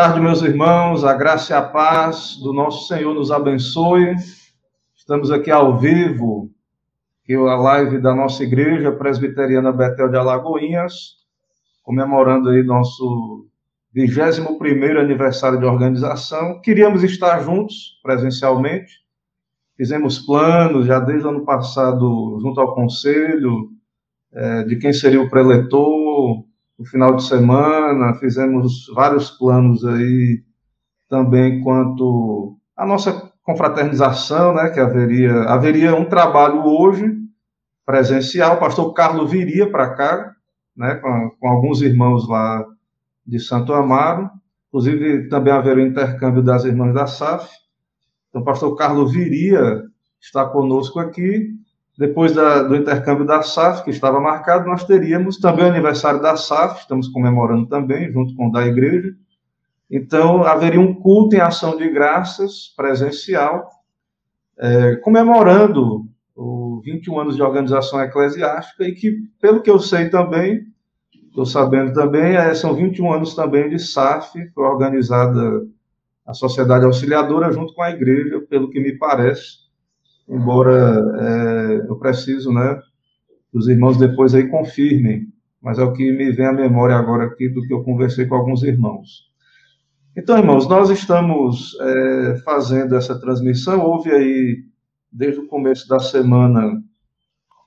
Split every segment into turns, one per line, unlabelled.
Tarde, meus irmãos. A graça e a paz do nosso Senhor nos abençoe. Estamos aqui ao vivo, que é a live da nossa igreja presbiteriana Betel de Alagoinhas, comemorando aí nosso 21º aniversário de organização. Queríamos estar juntos presencialmente. Fizemos planos já desde o ano passado junto ao conselho é, de quem seria o preletor, no final de semana, fizemos vários planos aí também quanto a nossa confraternização, né, que haveria, haveria um trabalho hoje presencial, o pastor Carlos viria para cá, né, com, com, alguns irmãos lá de Santo Amaro, inclusive também haveria um intercâmbio das irmãs da SAF, então o pastor Carlos viria estar conosco aqui, depois da, do intercâmbio da SAF, que estava marcado, nós teríamos também o aniversário da SAF, estamos comemorando também, junto com o da igreja. Então, haveria um culto em ação de graças presencial, é, comemorando os 21 anos de organização eclesiástica e que, pelo que eu sei também, estou sabendo também, é, são 21 anos também de SAF, foi organizada a Sociedade Auxiliadora junto com a igreja, pelo que me parece embora é, eu preciso, né, que os irmãos depois aí confirmem, mas é o que me vem à memória agora aqui do que eu conversei com alguns irmãos. Então, irmãos, nós estamos é, fazendo essa transmissão, houve aí, desde o começo da semana,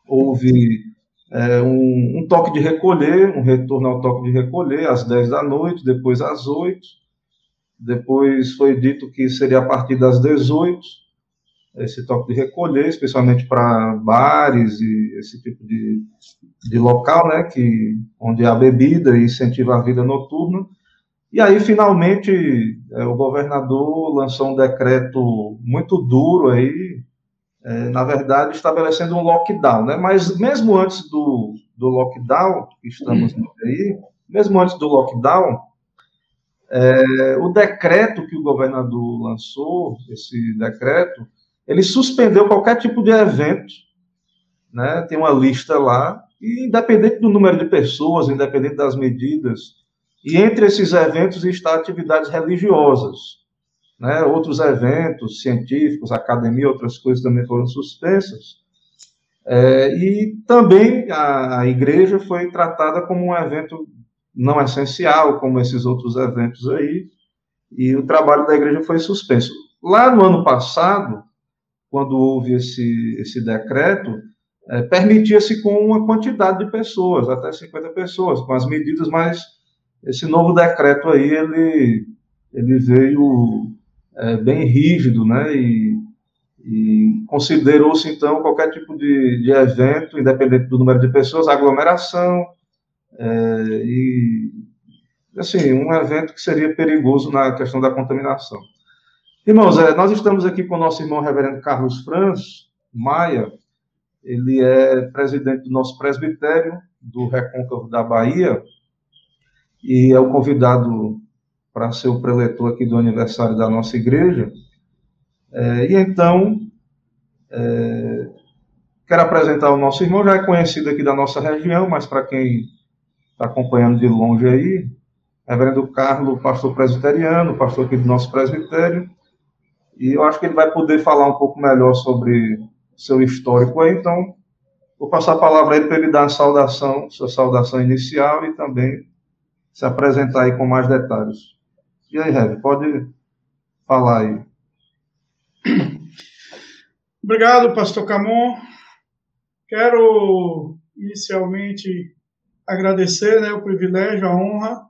houve é, um, um, toque de recolher, um retorno ao toque de recolher, às 10 da noite, depois às 8, depois foi dito que seria a partir das 18, esse toque de recolher, especialmente para bares e esse tipo de, de local, né, que, onde há bebida e incentiva a vida noturna. E aí, finalmente, é, o governador lançou um decreto muito duro aí, é, na verdade, estabelecendo um lockdown, né? Mas mesmo antes do, do lockdown, que estamos aí, mesmo antes do lockdown, é, o decreto que o governador lançou, esse decreto, ele suspendeu qualquer tipo de evento, né? Tem uma lista lá, e independente do número de pessoas, independente das medidas, e entre esses eventos está atividades religiosas, né? Outros eventos científicos, academia, outras coisas também foram suspensas. É, e também a, a igreja foi tratada como um evento não essencial, como esses outros eventos aí, e o trabalho da igreja foi suspenso. Lá no ano passado, quando houve esse, esse decreto, é, permitia-se com uma quantidade de pessoas, até 50 pessoas, com as medidas, mas esse novo decreto aí, ele, ele veio é, bem rígido, né, e, e considerou-se, então, qualquer tipo de, de evento, independente do número de pessoas, aglomeração, é, e, assim, um evento que seria perigoso na questão da contaminação. Irmãos, é, nós estamos aqui com o nosso irmão reverendo Carlos Franz Maia, ele é presidente do nosso presbitério do Recôncavo da Bahia e é o convidado para ser o preletor aqui do aniversário da nossa igreja. É, e então, é, quero apresentar o nosso irmão, já é conhecido aqui da nossa região, mas para quem está acompanhando de longe aí, reverendo Carlos, pastor presbiteriano, pastor aqui do nosso presbitério, e eu acho que ele vai poder falar um pouco melhor sobre seu histórico aí, então vou passar a palavra para ele dar a saudação, sua saudação inicial e também se apresentar aí com mais detalhes. E aí, Rev, pode falar aí.
Obrigado, pastor Camon. Quero inicialmente agradecer né, o privilégio, a honra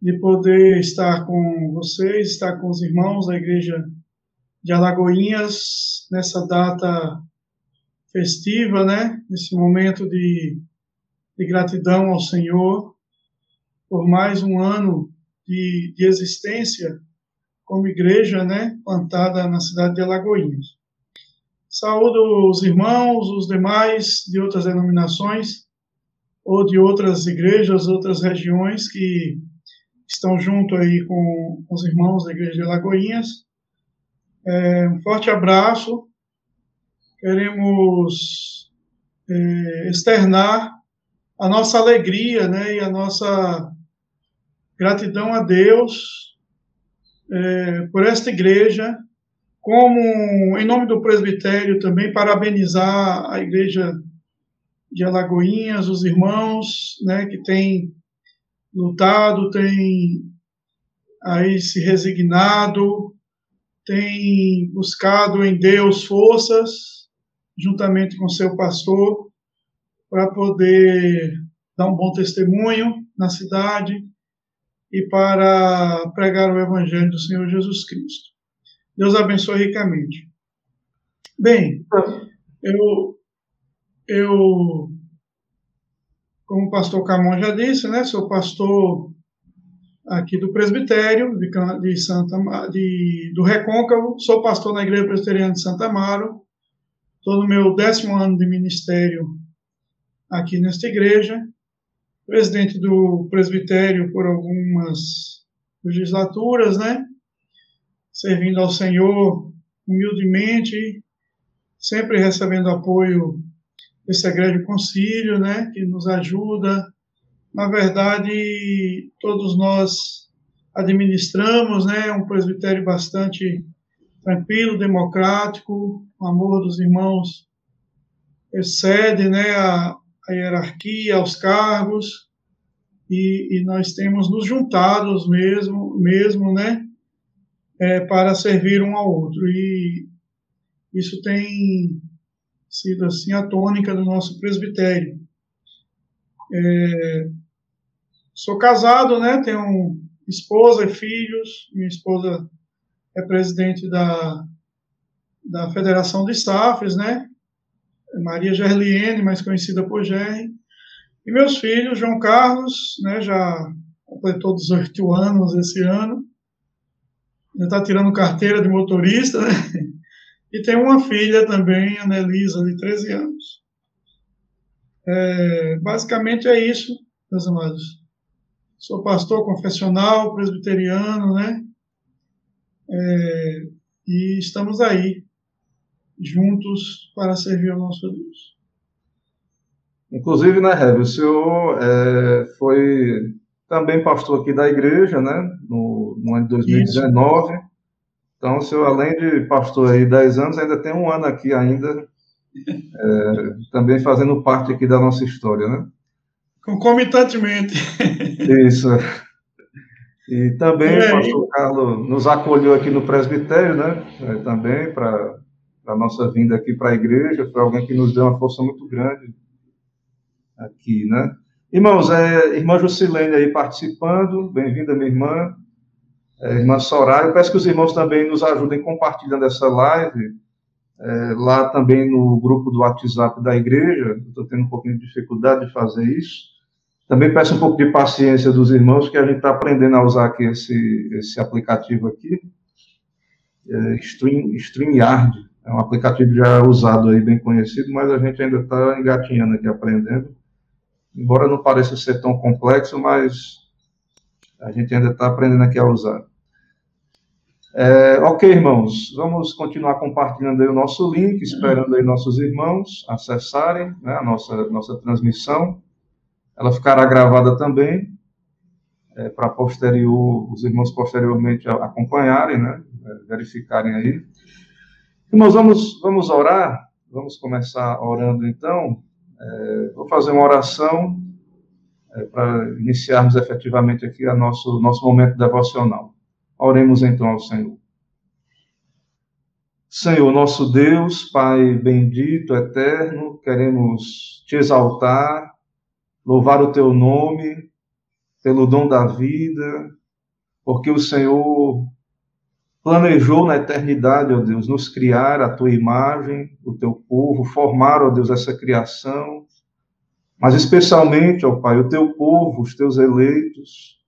de poder estar com vocês, estar com os irmãos da Igreja de Alagoinhas nessa data festiva, né? Nesse momento de, de gratidão ao Senhor por mais um ano de, de existência como igreja, né? Plantada na cidade de Alagoinhas. Saúdo os irmãos, os demais de outras denominações ou de outras igrejas, outras regiões que estão junto aí com, os irmãos da igreja de Alagoinhas é, um forte abraço. Queremos é, externar a nossa alegria né, e a nossa gratidão a Deus é, por esta igreja, como, em nome do presbitério, também parabenizar a igreja de Alagoinhas, os irmãos, né, que têm lutado, têm aí se resignado, têm buscado em Deus forças, juntamente com seu pastor, para poder dar um bom testemunho na cidade e para pregar o Evangelho do Senhor Jesus Cristo. Deus abençoe ricamente. Bem, eu, eu como o pastor Camon já disse, né, sou pastor aqui do presbitério de, de Santa de, do Recôncavo, sou pastor na igreja presbiteriana de Santa Amaro, estou no meu décimo ano de ministério aqui nesta igreja, presidente do presbitério por algumas legislaturas, né? Servindo ao Senhor humildemente, sempre recebendo apoio desse egrégio concílio, né? Que nos ajuda. Na verdade, todos nós administramos, né? Um presbitério bastante tranquilo, democrático, o amor dos irmãos excede, né? A, a hierarquia, aos cargos, e, e, nós temos nos juntados mesmo, mesmo né, é, para servir um ao outro. E isso tem sido assim a tônica do nosso presbitério. É, sou casado, né, tenho esposa e filhos, minha esposa é presidente da, da Federação de Staffs, né, Maria Gerliene, mais conhecida por Gerry, e meus filhos, João Carlos, né, já completou 18 anos esse ano, já está tirando carteira de motorista, né? e tem uma filha também, a Nelisa, de 13 anos. É, basicamente é isso, meus amados. Sou pastor confessional, presbiteriano, né? É, e estamos aí juntos para servir ao nosso Deus.
Inclusive, né, Rev, o senhor é, foi também pastor aqui da igreja, né, no, no ano de 2019. Isso. Então, o senhor, além de pastor aí 10 anos, ainda tem um ano aqui ainda, é, também fazendo parte aqui da nossa história, né?
Concomitantemente.
Isso. E também é, o pastor Carlos nos acolheu aqui no presbitério, né? É, também para a nossa vinda aqui para a igreja, foi alguém que nos deu uma força muito grande aqui, né? Irmãos, é, irmã Jusilene aí participando, bem-vinda, minha irmã. É, irmã Soraya, eu peço que os irmãos também nos ajudem compartilhando essa live, é, lá também no grupo do WhatsApp da igreja, estou tendo um pouquinho de dificuldade de fazer isso. Também peço um pouco de paciência dos irmãos, que a gente está aprendendo a usar aqui esse, esse aplicativo aqui, é, Stream, StreamYard. É um aplicativo já usado aí, bem conhecido, mas a gente ainda está engatinhando aqui, aprendendo. Embora não pareça ser tão complexo, mas a gente ainda está aprendendo aqui a usar. É, ok, irmãos, vamos continuar compartilhando aí o nosso link, esperando aí nossos irmãos acessarem né, a nossa, nossa transmissão. Ela ficará gravada também, é, para posterior, os irmãos posteriormente acompanharem, né, verificarem aí. Irmãos, vamos, vamos orar. Vamos começar orando então. É, vou fazer uma oração é, para iniciarmos efetivamente aqui a nosso, nosso momento devocional. Oremos então ao Senhor. Senhor, nosso Deus, Pai bendito, eterno, queremos te exaltar, louvar o teu nome pelo dom da vida, porque o Senhor planejou na eternidade, ó Deus, nos criar a tua imagem, o teu povo, formar, ó Deus, essa criação, mas especialmente, ó Pai, o teu povo, os teus eleitos.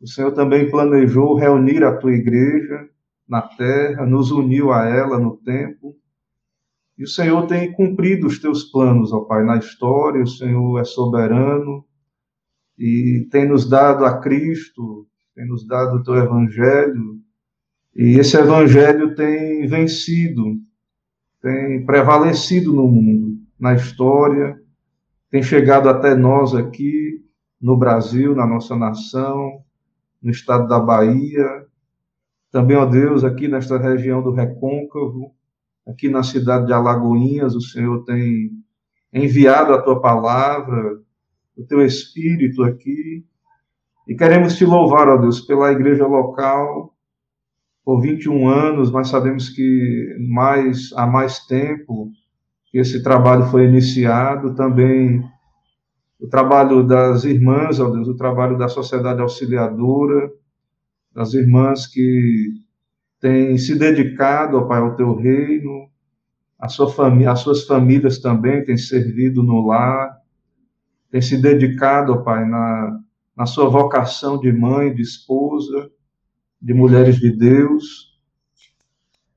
O Senhor também planejou reunir a tua igreja na terra, nos uniu a ela no tempo. E o Senhor tem cumprido os teus planos, ó Pai, na história, o Senhor é soberano e tem nos dado a Cristo, tem nos dado o teu evangelho, e esse evangelho tem vencido, tem prevalecido no mundo, na história, tem chegado até nós aqui no Brasil, na nossa nação, no estado da Bahia, Também, ó Deus, aqui nesta região do Recôncavo, aqui na cidade de Alagoinhas, o Senhor tem enviado a tua palavra, o teu espírito aqui, e queremos te louvar, ó Deus, pela igreja local, por 21 anos, mas sabemos que mais há mais tempo que esse trabalho foi iniciado, também o trabalho das irmãs, ó Deus, o trabalho da sociedade auxiliadora, das irmãs que têm se dedicado, ó Pai, ao teu reino, a sua família, as suas famílias também têm servido no lar, têm se dedicado, ó Pai, na, na sua vocação de mãe, de esposa, de mulheres de Deus.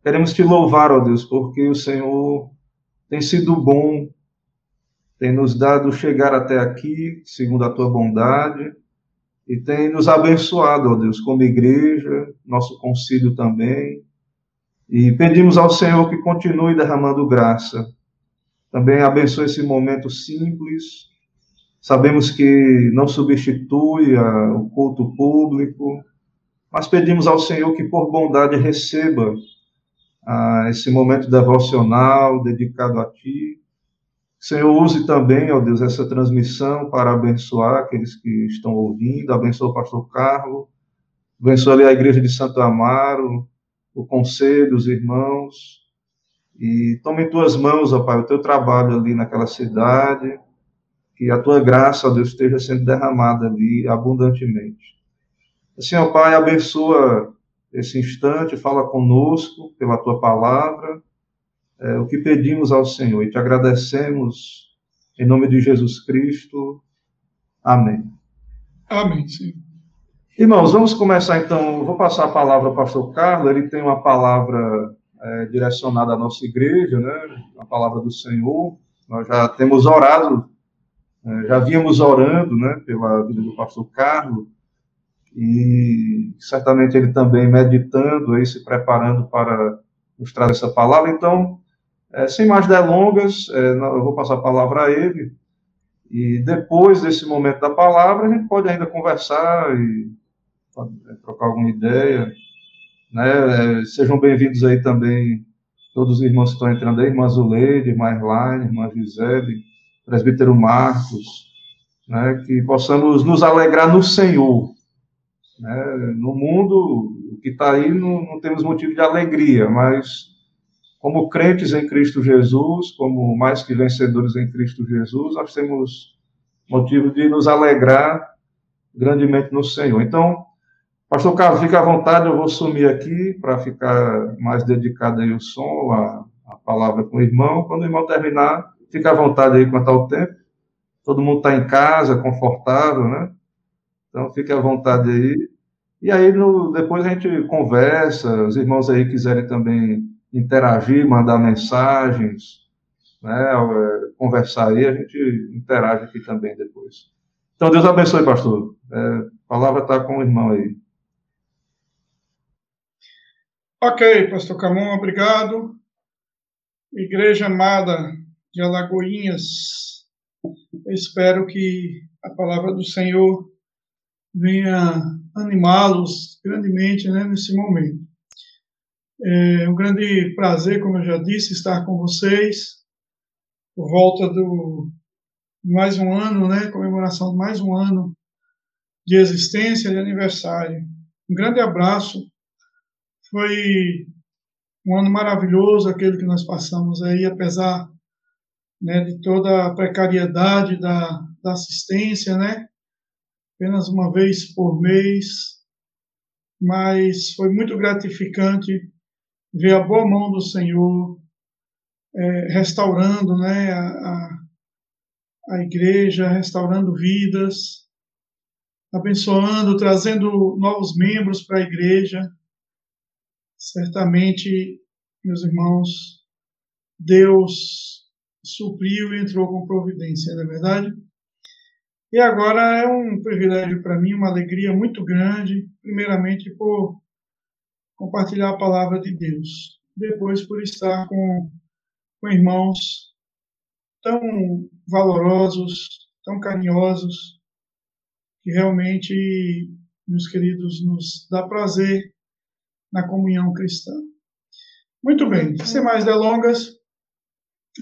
Queremos te louvar, ó Deus, porque o Senhor tem sido bom, tem nos dado chegar até aqui, segundo a tua bondade, e tem nos abençoado, ó Deus, como igreja, nosso concílio também. E pedimos ao Senhor que continue derramando graça. Também abençoe esse momento simples. Sabemos que não substitui o culto público, mas pedimos ao Senhor que, por bondade, receba ah, esse momento devocional dedicado a Ti. Senhor, use também, ó Deus, essa transmissão para abençoar aqueles que estão ouvindo. Abençoa o pastor Carlos, abençoa ali a igreja de Santo Amaro, o conselho, os irmãos. E tome em tuas mãos, ó Pai, o teu trabalho ali naquela cidade. Que a tua graça, ó Deus, esteja sendo derramada ali abundantemente. Assim, ó Pai, abençoa esse instante, fala conosco pela tua palavra, é, o que pedimos ao Senhor e te agradecemos em nome de Jesus Cristo. Amém.
Amém, sim.
Irmãos, vamos começar então. Vou passar a palavra ao pastor Carlos, ele tem uma palavra é, direcionada à nossa igreja, né? A palavra do Senhor. Nós já temos orado, é, já vínhamos orando, né, pela vida do pastor Carlos e certamente ele também meditando aí, se preparando para nos trazer essa palavra. Então, é, sem mais delongas, é, eu vou passar a palavra a ele, e depois desse momento da palavra, a gente pode ainda conversar e é, trocar alguma ideia. Né? É, sejam bem-vindos aí também todos os irmãos que estão entrando aí, irmã Zuleide, irmã Erlaine, irmã Gisele, presbítero Marcos, né? que possamos nos alegrar no Senhor, né? No mundo, o que está aí, não, não temos motivo de alegria, mas como crentes em Cristo Jesus, como mais que vencedores em Cristo Jesus, nós temos motivo de nos alegrar grandemente no Senhor. Então, Pastor Carlos, fique à vontade, eu vou sumir aqui para ficar mais dedicado aí o som, a, a, palavra com o irmão. Quando o irmão terminar, fique à vontade aí quanto ao tempo. Todo mundo está em casa, confortável, né? Então, fique à vontade aí. E aí, no, depois a gente conversa, os irmãos aí quiserem também interagir, mandar mensagens, né, é, conversar aí, a gente interage aqui também depois. Então, Deus abençoe, pastor. É, a palavra está com o irmão aí.
Ok, pastor Camon, obrigado. Igreja amada de Alagoinhas, eu espero que a palavra do Senhor venha animá-los grandemente né, nesse momento. É um grande prazer, como eu já disse, estar com vocês por volta do mais um ano, né, comemoração de mais um ano de existência, de aniversário. Um grande abraço. Foi um ano maravilhoso aquele que nós passamos aí, apesar né, de toda a precariedade da, da assistência, né? apenas uma vez por mês, mas foi muito gratificante ver a boa mão do Senhor é, restaurando né, a, a, a igreja, restaurando vidas, abençoando, trazendo novos membros para a igreja. Certamente, meus irmãos, Deus supriu e entrou com providência, não é verdade? E agora é um privilégio para mim, uma alegria muito grande, primeiramente por compartilhar a palavra de Deus, depois por estar com, com irmãos tão valorosos, tão carinhosos, que realmente, meus queridos, nos dá prazer na comunhão cristã. Muito bem, sem mais delongas,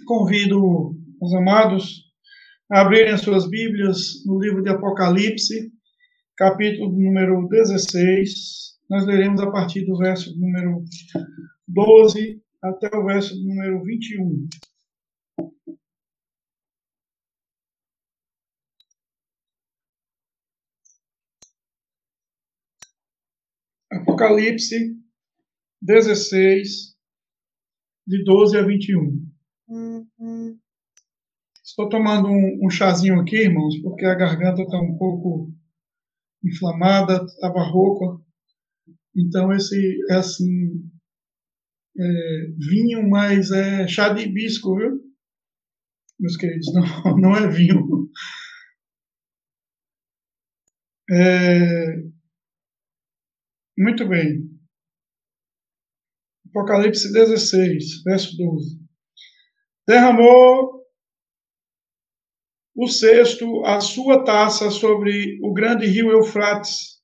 convido os amados a abrirem as suas Bíblias no livro de Apocalipse, capítulo número 16. Nós leremos a partir do verso número 12 até o verso número 21. Apocalipse 16, de 12 a 21. Uhum. Estou tomando um, um, chazinho aqui, irmãos, porque a garganta está um pouco inflamada, estava rouca. Então, esse é assim, é, vinho, mas é chá de hibisco, viu? Meus queridos, não, não é vinho. É, muito bem. Apocalipse 16, verso 12. Derramou o sexto a sua taça sobre o grande rio Eufrates,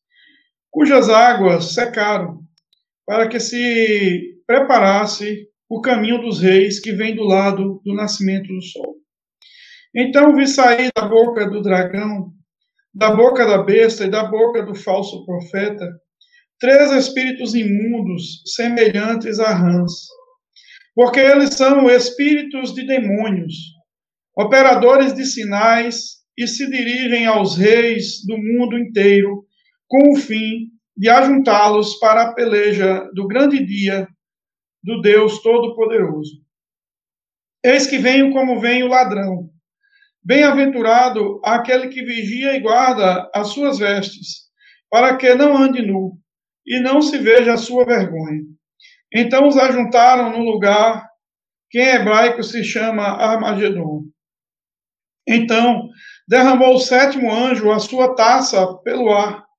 cujas águas secaram, para que se preparasse o caminho dos reis que vem do lado do nascimento do sol. Então vi sair da boca do dragão, da boca da besta e da boca do falso profeta, três espíritos imundos, semelhantes a rãs, porque eles são espíritos de demônios, operadores de sinais, e se dirigem aos reis do mundo inteiro, com o fim de ajuntá-los para a peleja do grande dia do Deus Todo-Poderoso. Eis que venho como vem o ladrão. Bem-aventurado aquele que vigia e guarda as suas vestes, para que não ande nu e não se veja a sua vergonha. Então os ajuntaram no lugar que em hebraico se chama Armagedon. Então derramou o sétimo anjo a sua taça pelo ar,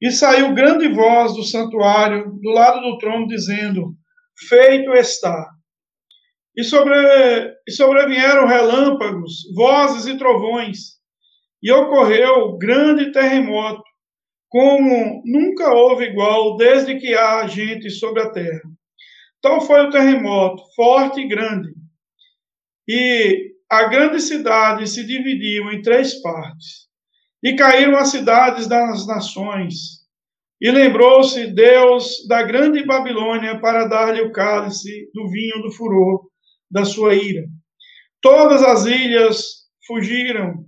e saiu grande voz do santuário do lado do trono, dizendo: Feito está. E, sobre, e sobrevieram relâmpagos, vozes e trovões, e ocorreu grande terremoto, como nunca houve igual desde que há gente sobre a terra. Tal foi o terremoto, forte e grande. E a grande cidade se dividiu em três partes. E caíram as cidades das nações. E lembrou-se Deus da grande Babilônia para dar-lhe o cálice do vinho do furor da sua ira. Todas as ilhas fugiram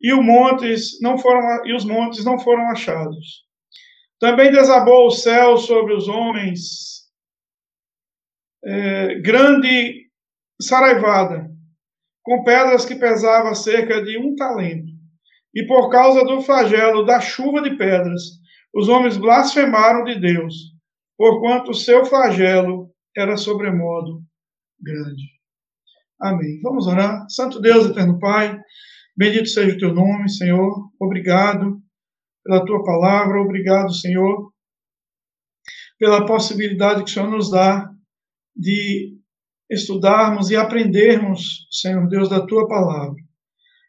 e, os montes não foram, e os montes não foram achados. Também desabou o céu sobre os homens, é, grande saraivada, com pedras que pesavam cerca de um talento. E por causa do flagelo da chuva de pedras, os homens blasfemaram de Deus, porquanto o seu flagelo era sobremodo grande. Amém. Vamos orar. Santo Deus, eterno Pai, Bendito seja o teu nome, Senhor. Obrigado pela tua palavra. Obrigado, Senhor, pela possibilidade que o Senhor nos dá de estudarmos e aprendermos, Senhor Deus, da tua palavra.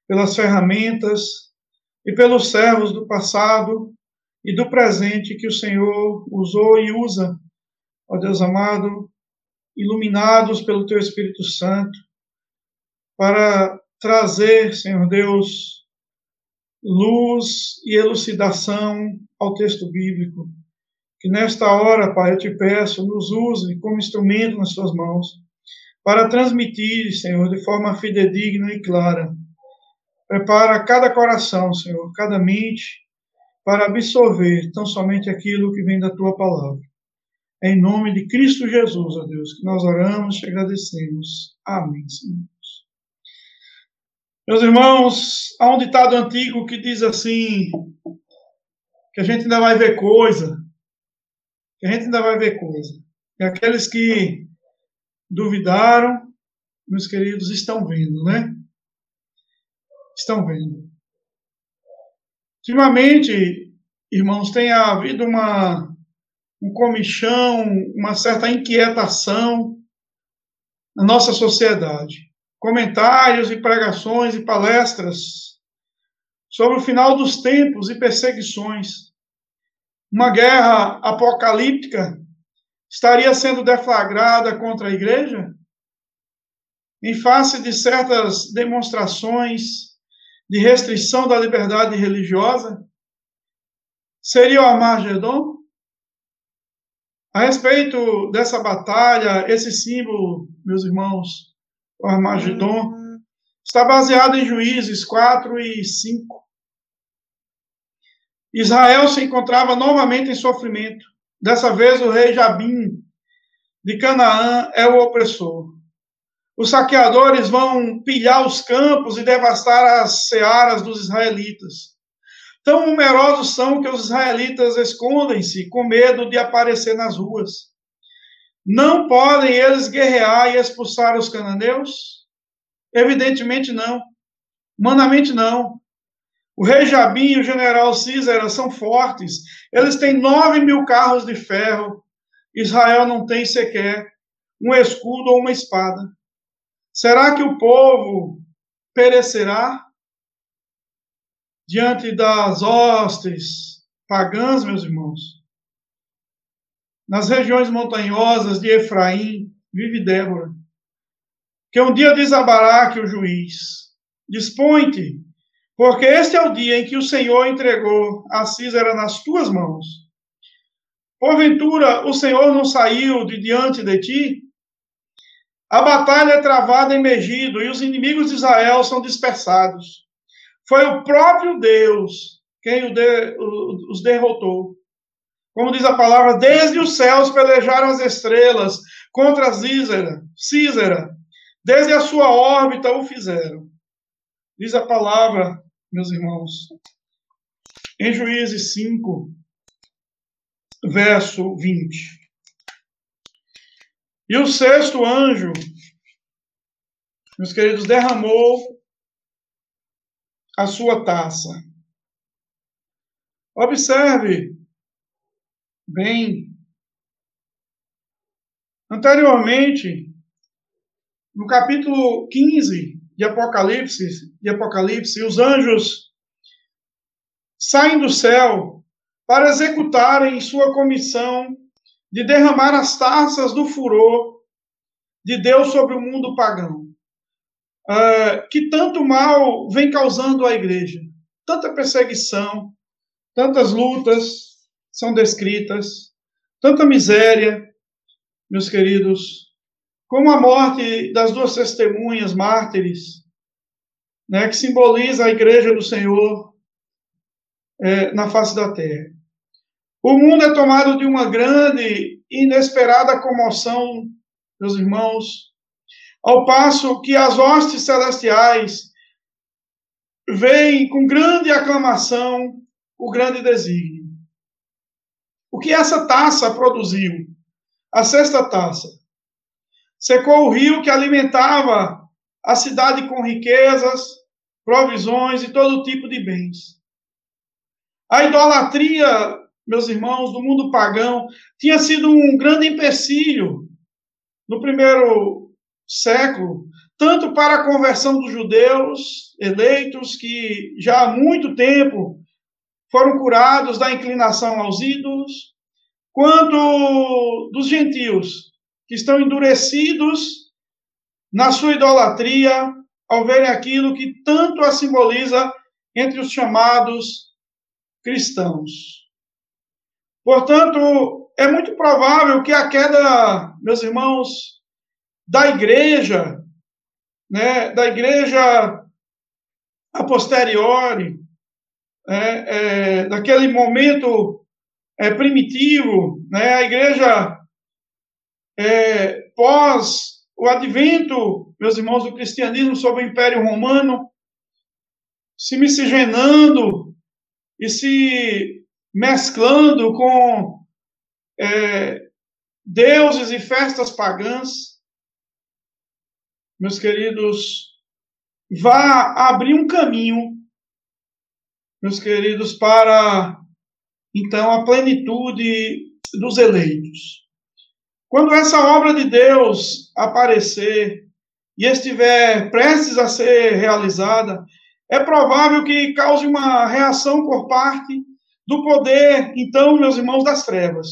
Pelas ferramentas e pelos servos do passado e do presente que o Senhor usou e usa, ó Deus amado, iluminados pelo teu Espírito Santo, para trazer, Senhor Deus, luz e elucidação ao texto bíblico. Que nesta hora, Pai, eu te peço, nos use como instrumento nas suas mãos, para transmitir, Senhor, de forma fidedigna e clara. Prepara cada coração, Senhor, cada mente, para absorver tão somente aquilo que vem da tua palavra. Em nome de Cristo Jesus, ó Deus, que nós oramos e agradecemos. Amém, Senhor. Meus irmãos, há um ditado antigo que diz assim: que a gente ainda vai ver coisa, que a gente ainda vai ver coisa. E aqueles que duvidaram, meus queridos, estão vendo, né? Estão vendo. Ultimamente, irmãos, tem havido uma um comichão, uma certa inquietação na nossa sociedade comentários e pregações e palestras sobre o final dos tempos e perseguições. Uma guerra apocalíptica estaria sendo deflagrada contra a igreja? Em face de certas demonstrações de restrição da liberdade religiosa? Seria o Armagedon? A respeito dessa batalha, esse símbolo, meus irmãos, o Armagedon, está baseado em Juízes 4 e 5. Israel se encontrava novamente em sofrimento. Dessa vez, o rei Jabim de Canaã é o opressor. Os saqueadores vão pilhar os campos e devastar as searas dos israelitas. Tão numerosos são que os israelitas escondem-se com medo de aparecer nas ruas. Não podem eles guerrear e expulsar os cananeus? Evidentemente não. Humanamente não. O rei Jabim e o general Císera são fortes. Eles têm nove mil carros de ferro. Israel não tem sequer um escudo ou uma espada. Será que o povo perecerá? diante das hostes pagãs, meus irmãos. Nas regiões montanhosas de Efraim vive Débora, que um dia diz a Baraque, o juiz: Dispõe-te, porque este é o dia em que o Senhor entregou a Císera nas tuas mãos. Porventura, o Senhor não saiu de diante de ti? A batalha é travada em Megido e os inimigos de Israel são dispersados. Foi o próprio Deus quem os derrotou. Como diz a palavra, desde os céus pelejaram as estrelas contra Císera, Císera. Desde a sua órbita o fizeram. Diz a palavra, meus irmãos, em Juízes 5, verso 20. E o sexto anjo, meus queridos, derramou a sua taça. Observe bem. Anteriormente, no capítulo 15 de Apocalipse, de Apocalipse, os anjos saem do céu para executarem sua comissão de derramar as taças do furor de Deus sobre o mundo pagão uh, que tanto mal vem causando à igreja. Tanta perseguição, tantas lutas são descritas, tanta miséria, meus queridos, como a morte das duas testemunhas mártires, né, que simboliza a igreja do Senhor é, na face da terra. O mundo é tomado de uma grande, inesperada comoção, meus irmãos, ao passo que as hostes celestiais veem com grande aclamação o grande desígnio. O que essa taça produziu? A sexta taça. Secou o rio que alimentava a cidade com riquezas, provisões e todo tipo de bens. A idolatria, meus irmãos, do mundo pagão, tinha sido um grande empecilho no primeiro século, tanto para a conversão dos judeus eleitos, que já há muito tempo foram curados da inclinação aos ídolos, quanto dos gentios, que estão endurecidos na sua idolatria ao verem aquilo que tanto a simboliza entre os chamados cristãos. Portanto, é muito provável que a queda, meus irmãos, da igreja, né, da igreja a posteriori, é, é, daquele momento é, primitivo, né, a igreja é, pós o advento, meus irmãos, do cristianismo sob o Império Romano, se miscigenando e se mesclando com é, deuses e festas pagãs, meus queridos, vá abrir um caminho, meus queridos, para então a plenitude dos eleitos. Quando essa obra de Deus aparecer e estiver prestes a ser realizada, é provável que cause uma reação por parte do poder, então, meus irmãos das trevas.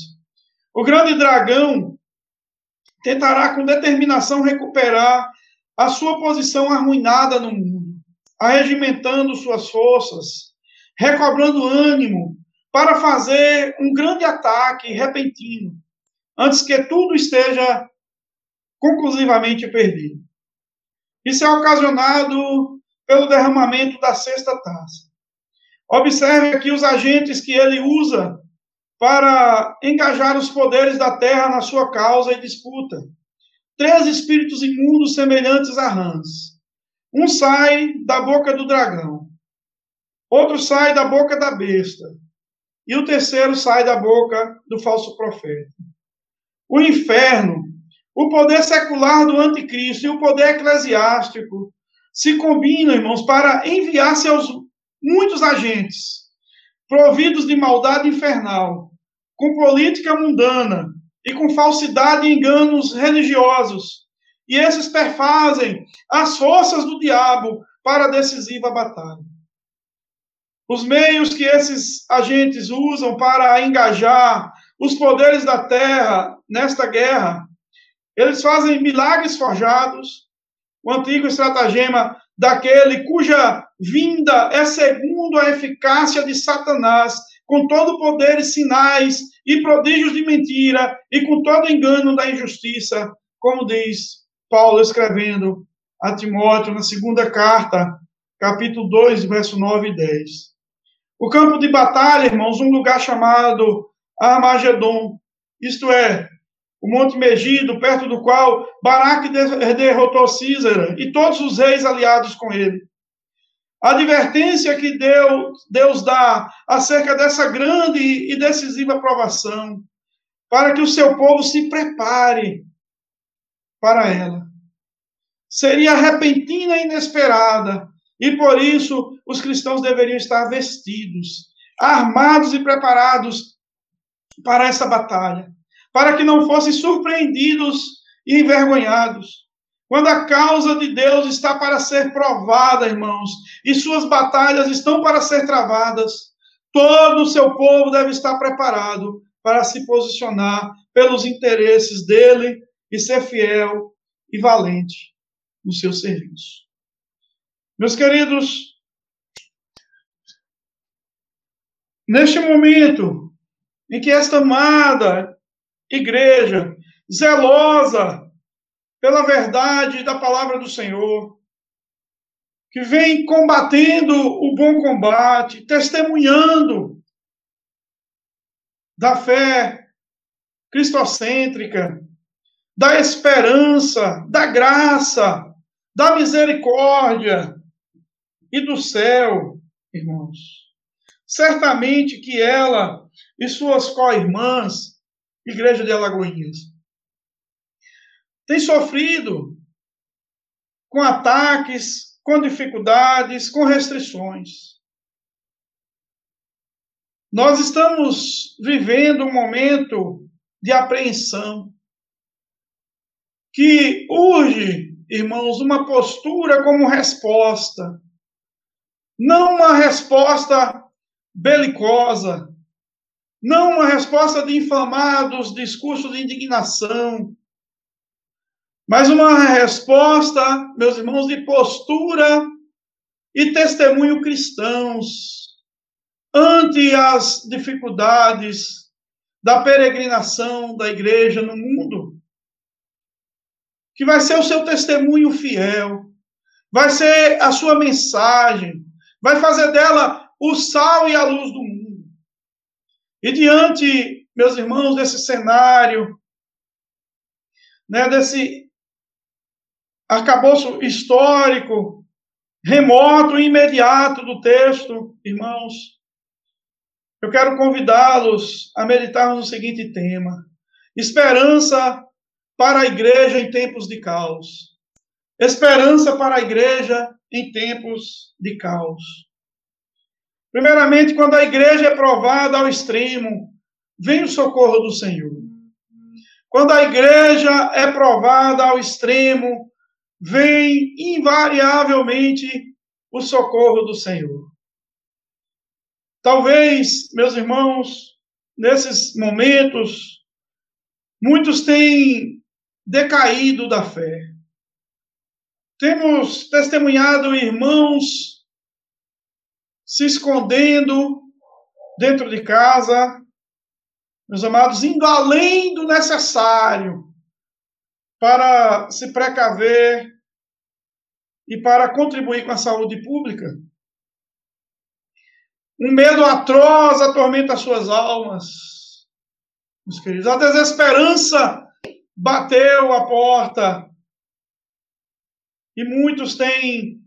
O grande dragão tentará com determinação recuperar a sua posição arruinada no mundo, arregimentando suas forças, recobrando ânimo para fazer um grande ataque repentino, antes que tudo esteja conclusivamente perdido. Isso é ocasionado pelo derramamento da sexta taça. Observe aqui os agentes que ele usa para engajar os poderes da terra na sua causa e disputa. Três espíritos imundos semelhantes a rãs. Um sai da boca do dragão, outro sai da boca da besta, e o terceiro sai da boca do falso profeta. O inferno, o poder secular do anticristo e o poder eclesiástico se combinam, irmãos, para enviar seus muitos agentes, providos de maldade infernal, com política mundana e com falsidade e enganos religiosos. E esses perfazem as forças do diabo para a decisiva batalha. Os meios que esses agentes usam para engajar os poderes da terra nesta guerra, eles fazem milagres forjados, o antigo estratagema daquele cuja vinda é segundo a eficácia de Satanás, com todo poder e sinais e prodígios de mentira e com todo engano da injustiça, como diz Paulo escrevendo a Timóteo na segunda carta, capítulo 2, verso 9 e 10. O campo de batalha, irmãos, um lugar chamado Armagedon, isto é, o Monte Megido, perto do qual Baraque derrotou Císara e todos os reis aliados com ele. A advertência que Deus, Deus dá acerca dessa grande e decisiva provação, para que o seu povo se prepare para ela. Seria repentina e inesperada, e por isso os cristãos deveriam estar vestidos, armados e preparados para essa batalha para que não fossem surpreendidos e envergonhados. Quando a causa de Deus está para ser provada, irmãos, e suas batalhas estão para ser travadas, todo o seu povo deve estar preparado para se posicionar pelos interesses dele e ser fiel e valente no seu serviço. Meus queridos, neste momento em que esta amada igreja zelosa pela verdade da palavra do Senhor, que vem combatendo o bom combate, testemunhando da fé cristocêntrica, da esperança, da graça, da misericórdia e do céu, irmãos. Certamente que ela e suas co-irmãs Igreja de Alagoinhas. Tem sofrido com ataques, com dificuldades, com restrições. Nós estamos vivendo um momento de apreensão que urge, irmãos, uma postura como resposta. Não uma resposta belicosa, não uma resposta de inflamados discursos de indignação, mas uma resposta, meus irmãos, de postura e testemunho cristãos ante as dificuldades da peregrinação da igreja no mundo. Que vai ser o seu testemunho fiel, vai ser a sua mensagem, vai fazer dela o sal e a luz do mundo. E diante, meus irmãos, desse cenário, né, desse arcabouço histórico, remoto e imediato do texto, irmãos, eu quero convidá-los a meditarmos no seguinte tema: esperança para a igreja em tempos de caos. Esperança para a igreja em tempos de caos. Primeiramente, quando a igreja é provada ao extremo, vem o socorro do Senhor. Quando a igreja é provada ao extremo, vem invariavelmente o socorro do Senhor. Talvez, meus irmãos, nesses momentos muitos têm decaído da fé. Temos testemunhado irmãos se escondendo dentro de casa, meus amados, indo além do necessário para se precaver e para contribuir com a saúde pública. Um medo atroz atormenta as suas almas, meus queridos. A desesperança bateu a porta. E muitos têm,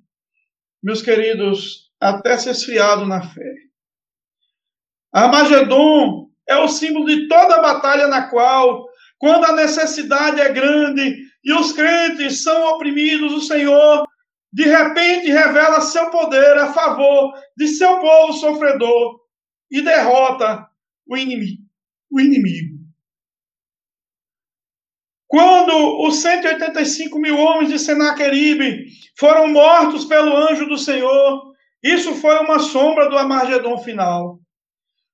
meus queridos, até se esfriado na fé. Armagedon é o símbolo de toda batalha na qual, quando a necessidade é grande e os crentes são oprimidos, o Senhor de repente revela seu poder a favor de seu povo sofredor e derrota o inimigo. O inimigo. Quando os 185 mil homens de Senaqueribe foram mortos pelo anjo do Senhor, isso foi uma sombra do Amargedon final.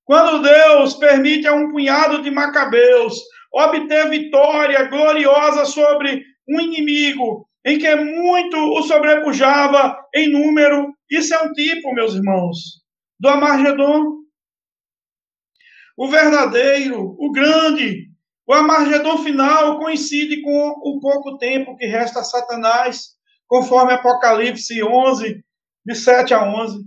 Quando Deus permite a um punhado de macabeus obter vitória gloriosa sobre um inimigo em que muito o sobrepujava em número, isso é um tipo, meus irmãos, do Amargedon. O verdadeiro, o grande, o Amargedon final coincide com o pouco tempo que resta a Satanás, conforme Apocalipse 11, de 7 a 11.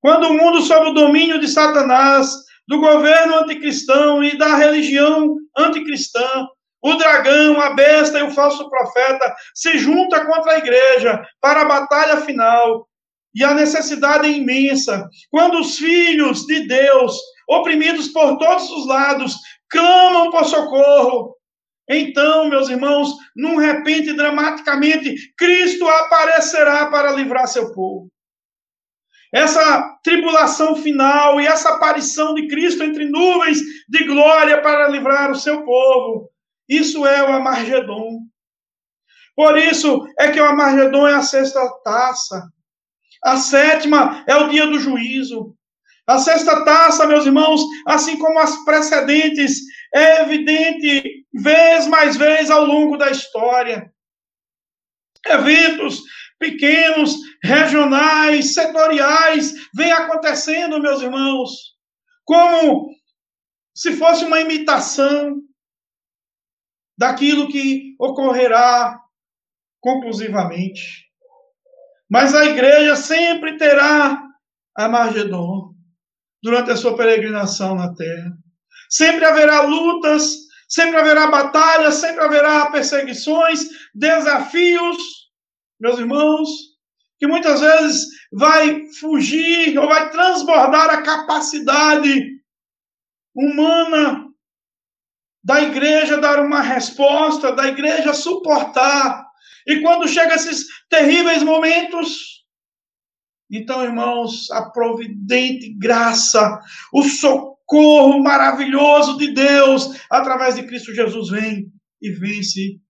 Quando o mundo sob o domínio de Satanás, do governo anticristão e da religião anticristã, o dragão, a besta e o falso profeta se juntam contra a igreja para a batalha final. E a necessidade é imensa. Quando os filhos de Deus, oprimidos por todos os lados, clamam por socorro, então, meus irmãos, num repente, dramaticamente, Cristo aparecerá para livrar seu povo. Essa tribulação final e essa aparição de Cristo entre nuvens de glória para livrar o seu povo isso é o Amargedon. Por isso é que o Amargedon é a sexta taça. A sétima é o dia do juízo. A sexta taça, meus irmãos, assim como as precedentes, é evidente vez mais vez ao longo da história. Eventos pequenos, regionais, setoriais, vêm acontecendo, meus irmãos, como se fosse uma imitação daquilo que ocorrerá conclusivamente. Mas a igreja sempre terá a Margedon durante a sua peregrinação na terra. Sempre haverá lutas, sempre haverá batalhas, sempre haverá perseguições, desafios, meus irmãos, que muitas vezes vai fugir ou vai transbordar a capacidade humana da igreja dar uma resposta, da igreja suportar. E quando chegam esses terríveis momentos, então, irmãos, a providente graça, o socorro maravilhoso de Deus, através de Cristo Jesus, vem e vence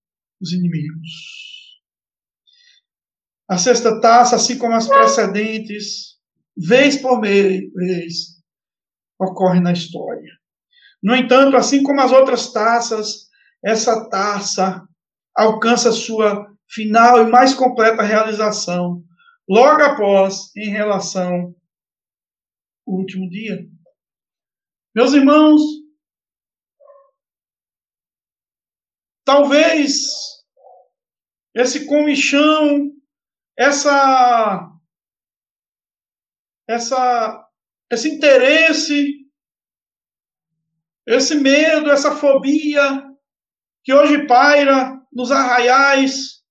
os inimigos. A sexta taça, assim como as precedentes, vez por vez, ocorre na história. No entanto, assim como as outras taças, essa taça alcança sua final e mais completa realização logo após em relação ao último dia. Meus irmãos, talvez esse comichão, essa essa esse interesse esse medo, essa fobia que hoje paira nos arraiais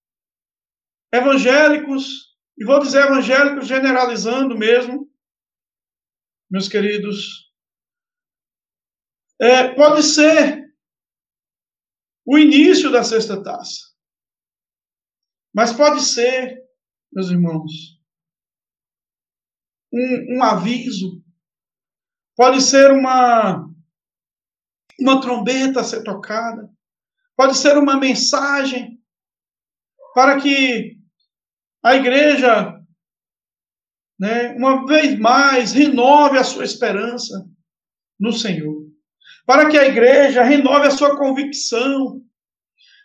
evangélicos, e vou dizer evangélicos generalizando mesmo, meus queridos, é, pode ser o início da sexta taça. Mas pode ser, meus irmãos, um, um aviso, pode ser uma uma trombeta a ser tocada, pode ser uma mensagem para que a igreja, né, uma vez mais, renove a sua esperança no Senhor. para que a igreja renove a sua convicção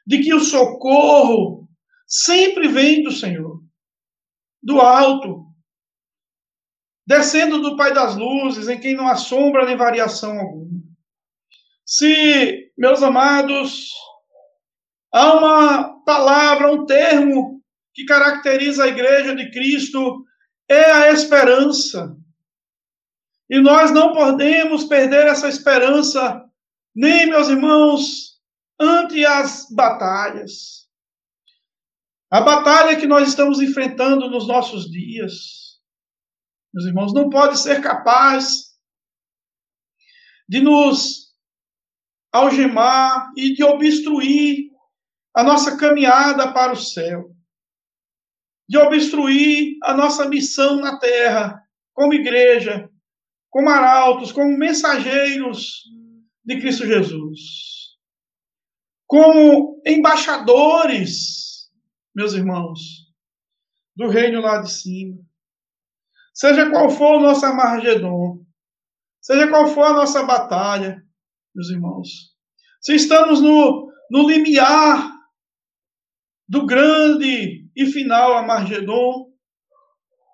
de que o socorro sempre vem do Senhor, do alto, descendo do Pai das luzes, em quem não há sombra nem variação alguma. Se, meus amados, há uma palavra, um termo que caracteriza a igreja de Cristo, é a esperança. E nós não podemos perder essa esperança, nem, meus irmãos, ante as batalhas. A batalha que nós estamos enfrentando nos nossos dias, meus irmãos, não pode ser capaz de nos algemar e de obstruir a nossa caminhada para o céu, de obstruir a nossa missão na terra, como igreja, como arautos, como mensageiros de Cristo Jesus, como embaixadores, meus irmãos, do reino lá de cima. Seja qual for o nosso Amargedon, seja qual for a nossa batalha, meus irmãos, se estamos no, no limiar do grande e final Amargedon,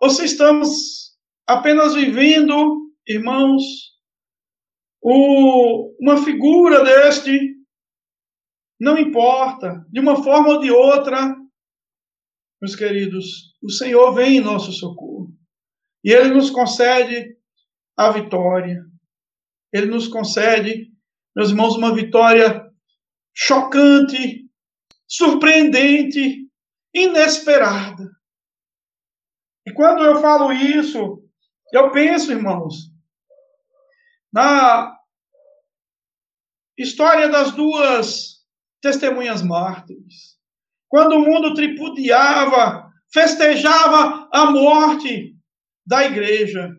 ou se estamos apenas vivendo irmãos, o, uma figura deste, não importa, de uma forma ou de outra, meus queridos, o Senhor vem em nosso socorro. E Ele nos concede a vitória. Ele nos concede, meus irmãos, uma vitória chocante, surpreendente, inesperada. E quando eu falo isso, eu penso, irmãos, na história das duas testemunhas mártires, quando o mundo tripudiava, festejava a morte da igreja,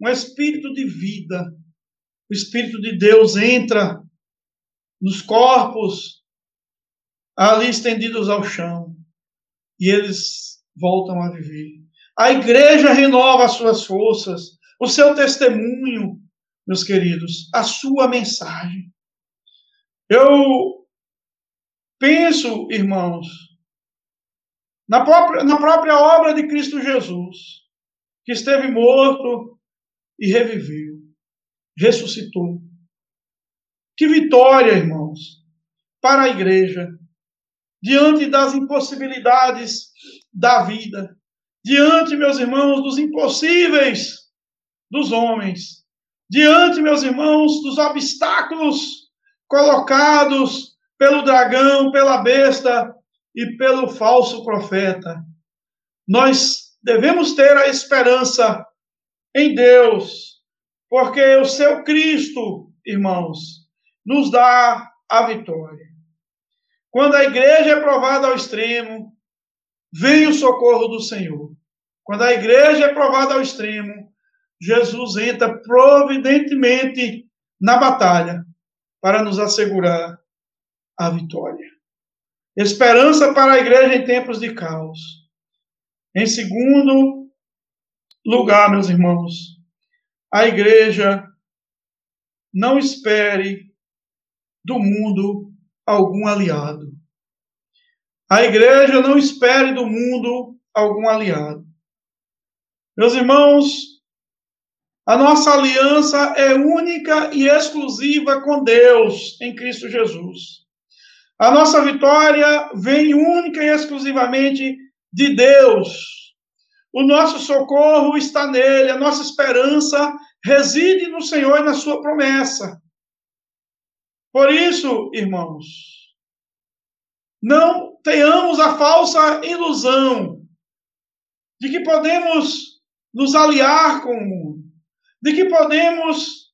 um espírito de vida, o espírito de Deus entra nos corpos ali estendidos ao chão e eles voltam a viver. A igreja renova as suas forças, o seu testemunho, meus queridos, a sua mensagem. Eu penso, irmãos, na própria, na própria obra de Cristo Jesus, que esteve morto e reviveu, ressuscitou. Que vitória, irmãos, para a igreja, diante das impossibilidades da vida, diante, meus irmãos, dos impossíveis dos homens diante, meus irmãos, dos obstáculos colocados pelo dragão, pela besta e pelo falso profeta. Nós devemos ter a esperança em Deus, porque o seu Cristo, irmãos, nos dá a vitória. Quando a igreja é provada ao extremo, vem o socorro do Senhor. Quando a igreja é provada ao extremo, Jesus entra providentemente na batalha para nos assegurar a vitória. Esperança para a igreja em tempos de caos. Em segundo lugar, meus irmãos, a igreja não espere do mundo algum aliado. A igreja não espere do mundo algum aliado. Meus irmãos, a nossa aliança é única e exclusiva com Deus em Cristo Jesus. A nossa vitória vem única e exclusivamente de Deus. O nosso socorro está nele, a nossa esperança reside no Senhor e na sua promessa. Por isso, irmãos, não tenhamos a falsa ilusão de que podemos nos aliar com o mundo de que podemos,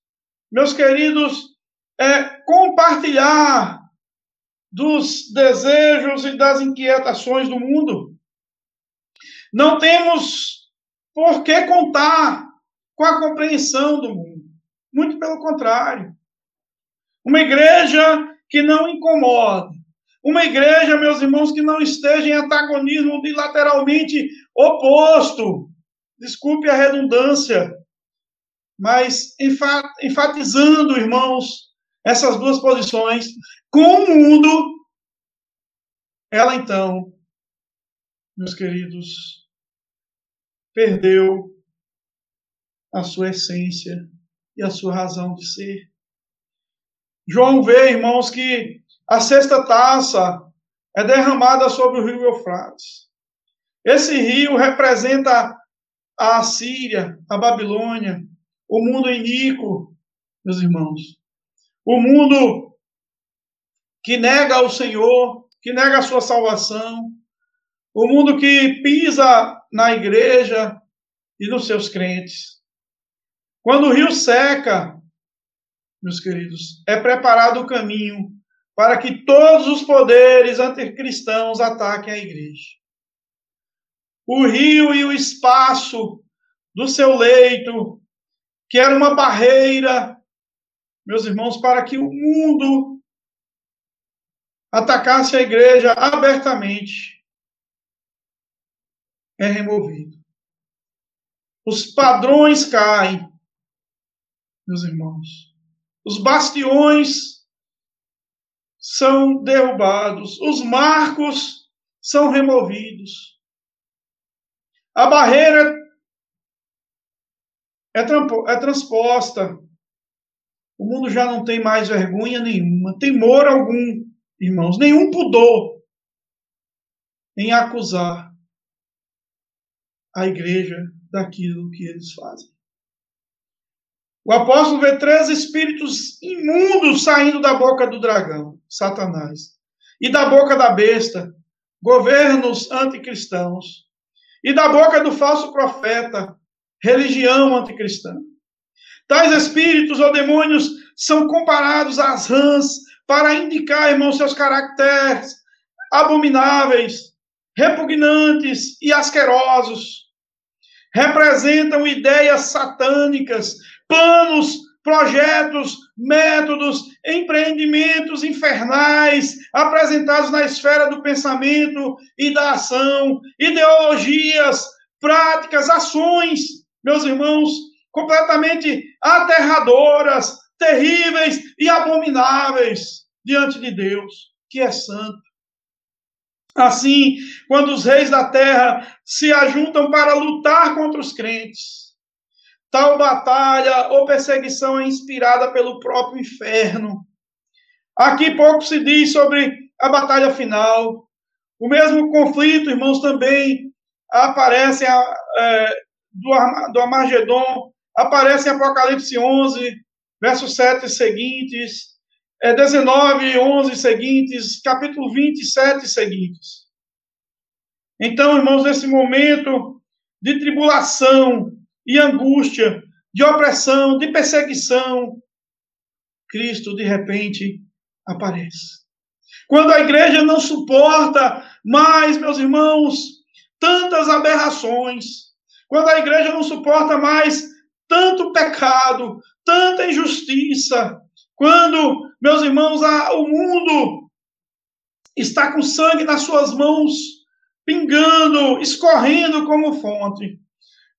meus queridos, é, compartilhar dos desejos e das inquietações do mundo. Não temos por que contar com a compreensão do mundo. Muito pelo contrário. Uma igreja que não incomoda. Uma igreja, meus irmãos, que não esteja em antagonismo bilateralmente oposto. Desculpe a redundância mas enfatizando, irmãos, essas duas posições com o mundo, ela então, meus queridos, perdeu a sua essência e a sua razão de ser. João vê, irmãos, que a sexta taça é derramada sobre o rio Eufrates. Esse rio representa a Assíria, a Babilônia, o mundo iníquo, meus irmãos. O mundo que nega o Senhor, que nega a sua salvação. O mundo que pisa na igreja e nos seus crentes. Quando o rio seca, meus queridos, é preparado o caminho para que todos os poderes anticristãos ataquem a igreja. O rio e o espaço do seu leito, que era uma barreira, meus irmãos, para que o mundo atacasse a igreja abertamente, é removido. Os padrões caem, meus irmãos. Os bastiões são derrubados, os marcos são removidos. A barreira é, é transposta. O mundo já não tem mais vergonha nenhuma, temor algum, irmãos, nenhum pudor em acusar a igreja daquilo que eles fazem. O apóstolo vê três espíritos imundos saindo da boca do dragão, Satanás, e da boca da besta, governos anticristãos, e da boca do falso profeta, religião anticristã. Tais espíritos ou demônios são comparados às rãs para indicar, irmãos, seus caracteres abomináveis, repugnantes e asquerosos. Representam ideias satânicas planos, projetos, métodos, empreendimentos infernais apresentados na esfera do pensamento e da ação, ideologias, práticas, ações, meus irmãos, completamente aterradoras, terríveis e abomináveis diante de Deus, que é santo. Assim, quando os reis da terra se ajuntam para lutar contra os crentes, Tal batalha ou perseguição é inspirada pelo próprio inferno. Aqui pouco se diz sobre a batalha final. O mesmo conflito, irmãos, também aparece é, do, do aparece em Apocalipse 11, versos 7 seguintes, é, 19, 11 seguintes, capítulo 27 seguintes. Então, irmãos, nesse momento de tribulação, e angústia, de opressão, de perseguição, Cristo de repente aparece. Quando a igreja não suporta mais, meus irmãos, tantas aberrações, quando a igreja não suporta mais tanto pecado, tanta injustiça, quando, meus irmãos, a, o mundo está com sangue nas suas mãos, pingando, escorrendo como fonte.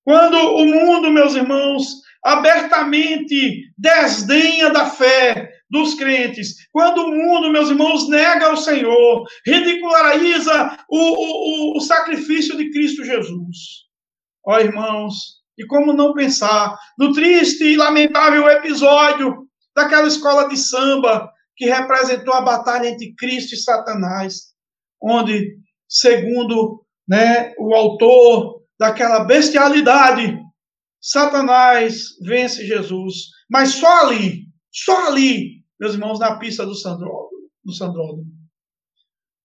Quando o mundo, meus irmãos, abertamente desdenha da fé dos crentes, quando o mundo, meus irmãos, nega o Senhor, ridiculariza o, o, o sacrifício de Cristo Jesus. Ó irmãos, e como não pensar no triste e lamentável episódio daquela escola de samba que representou a batalha entre Cristo e Satanás, onde, segundo né, o autor daquela bestialidade, Satanás vence Jesus. Mas só ali, só ali, meus irmãos, na pista do sandródromo. Do sandródromo.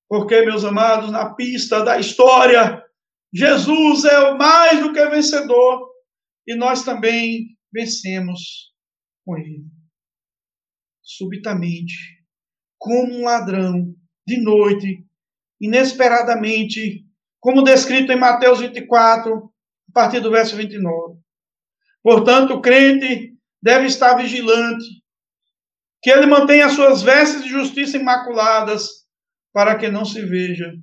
Porque, meus amados, na pista da história, Jesus é o mais do que vencedor e nós também vencemos com ele. Subitamente, como um ladrão, de noite, inesperadamente, como descrito em Mateus 24, a partir do verso 29. Portanto, o crente deve estar vigilante, que ele mantenha as suas vestes de justiça imaculadas, para que não se veja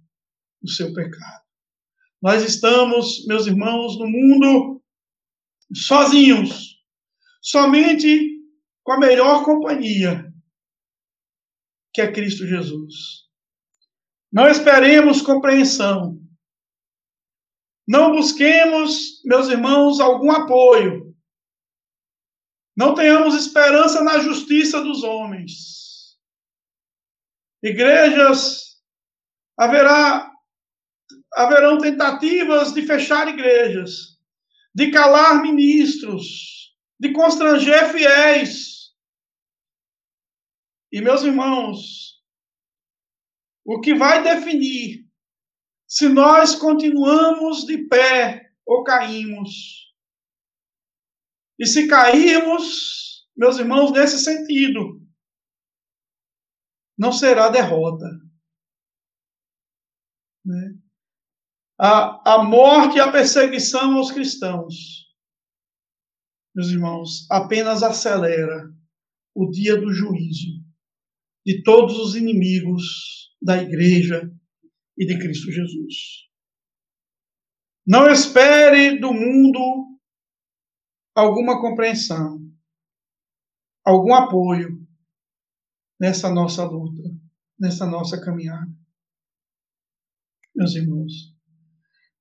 o seu pecado. Nós estamos, meus irmãos, no mundo sozinhos, somente com a melhor companhia que é Cristo Jesus. Não esperemos compreensão. Não busquemos, meus irmãos, algum apoio. Não tenhamos esperança na justiça dos homens. Igrejas, haverá, haverão tentativas de fechar igrejas, de calar ministros, de constranger fiéis. E, meus irmãos, o que vai definir se nós continuamos de pé ou caímos. E se cairmos, meus irmãos, nesse sentido, não será derrota. Né? A, a morte e a perseguição aos cristãos, meus irmãos, apenas acelera o dia do juízo de todos os inimigos da igreja e de Cristo Jesus. Não espere do mundo alguma compreensão, algum apoio nessa nossa luta, nessa nossa caminhada. Meus irmãos,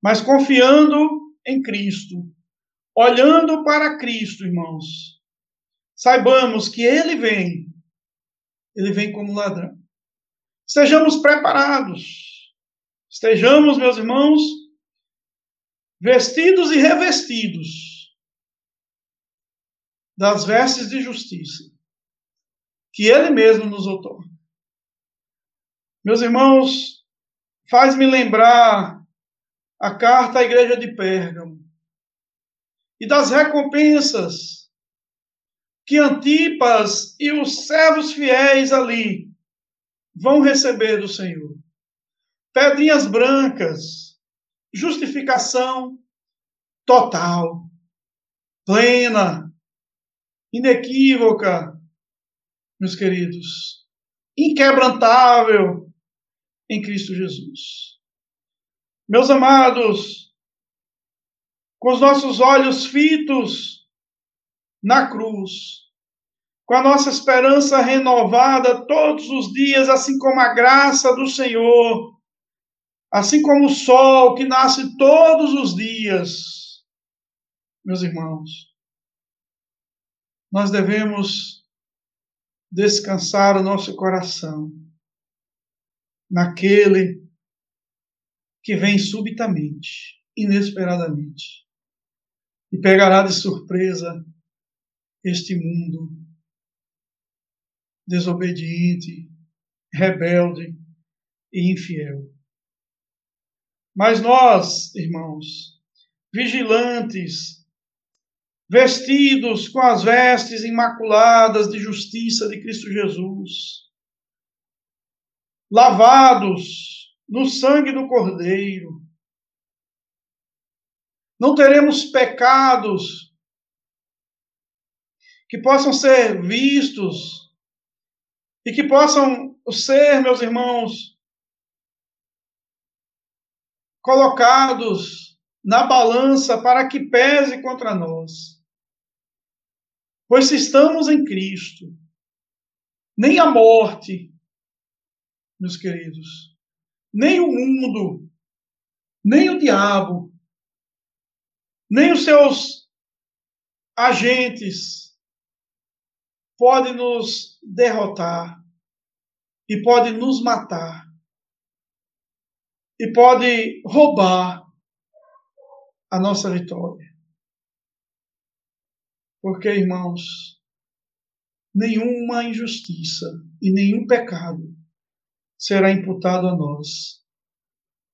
mas confiando em Cristo, olhando para Cristo, irmãos, saibamos que Ele vem, Ele vem como ladrão. Sejamos preparados, Estejamos, meus irmãos, vestidos e revestidos das vestes de justiça que Ele mesmo nos outorga. Meus irmãos, faz-me lembrar a carta à igreja de Pérgamo e das recompensas que Antipas e os servos fiéis ali vão receber do Senhor pedrinhas brancas, justificação total, plena, inequívoca, meus queridos, inquebrantável em Cristo Jesus. Meus amados, com os nossos olhos fitos na cruz, com a nossa esperança renovada todos os dias, assim como a graça do Senhor Assim como o sol que nasce todos os dias, meus irmãos, nós devemos descansar o nosso coração naquele que vem subitamente, inesperadamente, e pegará de surpresa este mundo desobediente, rebelde e infiel. Mas nós, irmãos, vigilantes, vestidos com as vestes imaculadas de justiça de Cristo Jesus, lavados no sangue do Cordeiro, não teremos pecados que possam ser vistos e que possam ser, meus irmãos, colocados na balança para que pese contra nós. Pois se estamos em Cristo, nem a morte, meus queridos, nem o mundo, nem o diabo, nem os seus agentes pode nos derrotar e pode nos matar e pode roubar a nossa vitória. Porque, irmãos, nenhuma injustiça e nenhum pecado será imputado a nós,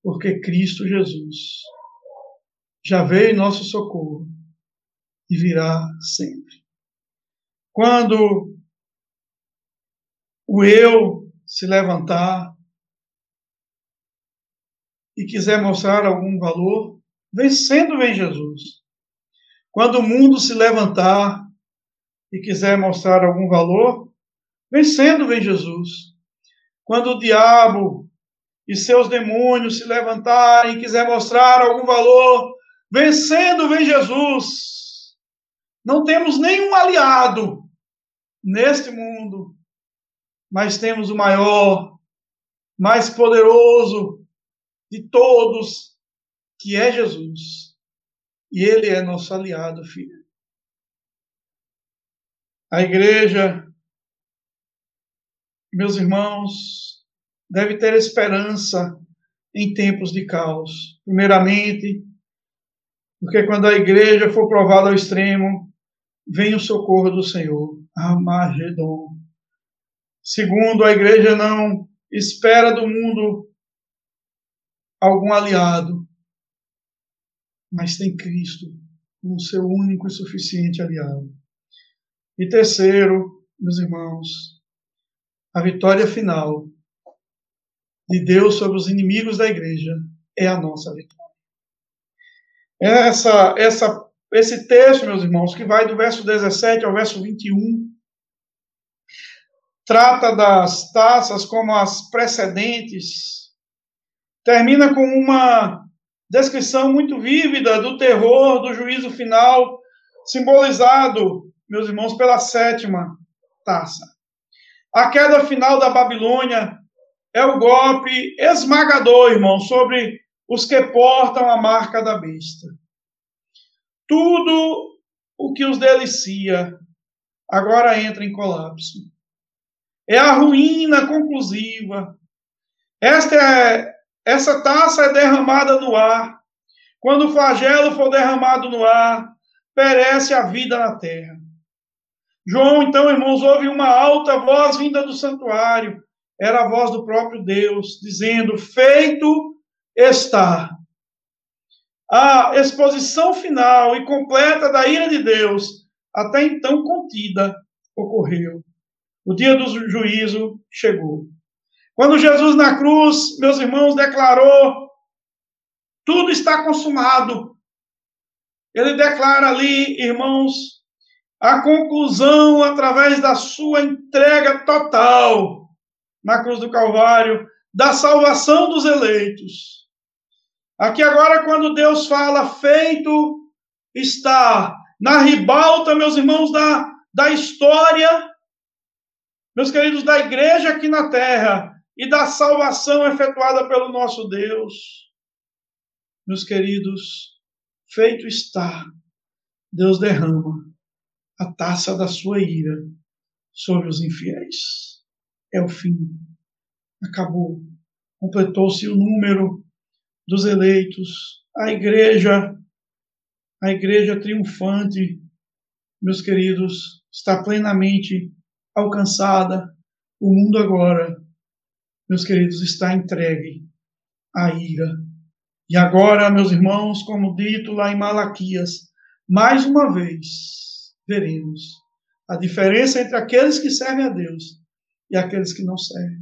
porque Cristo Jesus já veio em nosso socorro e virá sempre. Quando o eu se levantar, e quiser mostrar algum valor, vencendo vem Jesus. Quando o mundo se levantar e quiser mostrar algum valor, vencendo vem Jesus. Quando o diabo e seus demônios se levantarem e quiser mostrar algum valor, vencendo vem Jesus. Não temos nenhum aliado neste mundo mas temos o maior, mais poderoso de todos, que é Jesus. E ele é nosso aliado, filho. A igreja, meus irmãos, deve ter esperança em tempos de caos. Primeiramente, porque quando a igreja for provada ao extremo, vem o socorro do Senhor. Amagedon. Segundo, a igreja não espera do mundo algum aliado, mas tem Cristo como seu único e suficiente aliado. E terceiro, meus irmãos, a vitória final de Deus sobre os inimigos da igreja é a nossa vitória. Essa, essa, esse texto, meus irmãos, que vai do verso 17 ao verso 21, trata das taças como as precedentes, termina com uma descrição muito vívida do terror do juízo final, simbolizado, meus irmãos, pela sétima taça. A queda final da Babilônia é o golpe esmagador, irmão, sobre os que portam a marca da besta. Tudo o que os delicia agora entra em colapso é a ruína conclusiva. Esta é, essa taça é derramada no ar. Quando o flagelo for derramado no ar, perece a vida na terra. João, então, irmãos, ouve uma alta voz vinda do santuário. Era a voz do próprio Deus, dizendo: Feito está. A exposição final e completa da ira de Deus, até então contida, ocorreu. O dia do juízo chegou. Quando Jesus na cruz, meus irmãos, declarou: tudo está consumado. Ele declara ali, irmãos, a conclusão através da sua entrega total na cruz do Calvário, da salvação dos eleitos. Aqui agora, quando Deus fala, feito está, na ribalta, meus irmãos, da, da história, meus queridos, da igreja aqui na terra e da salvação efetuada pelo nosso Deus. Meus queridos, feito está, Deus derrama a taça da sua ira sobre os infiéis. É o fim. Acabou. Completou-se o número dos eleitos. A igreja, a igreja triunfante, meus queridos, está plenamente alcançada, o mundo agora, meus queridos, está entregue à ira. E agora, meus irmãos, como dito lá em Malaquias, mais uma vez veremos a diferença entre aqueles que servem a Deus e aqueles que não servem.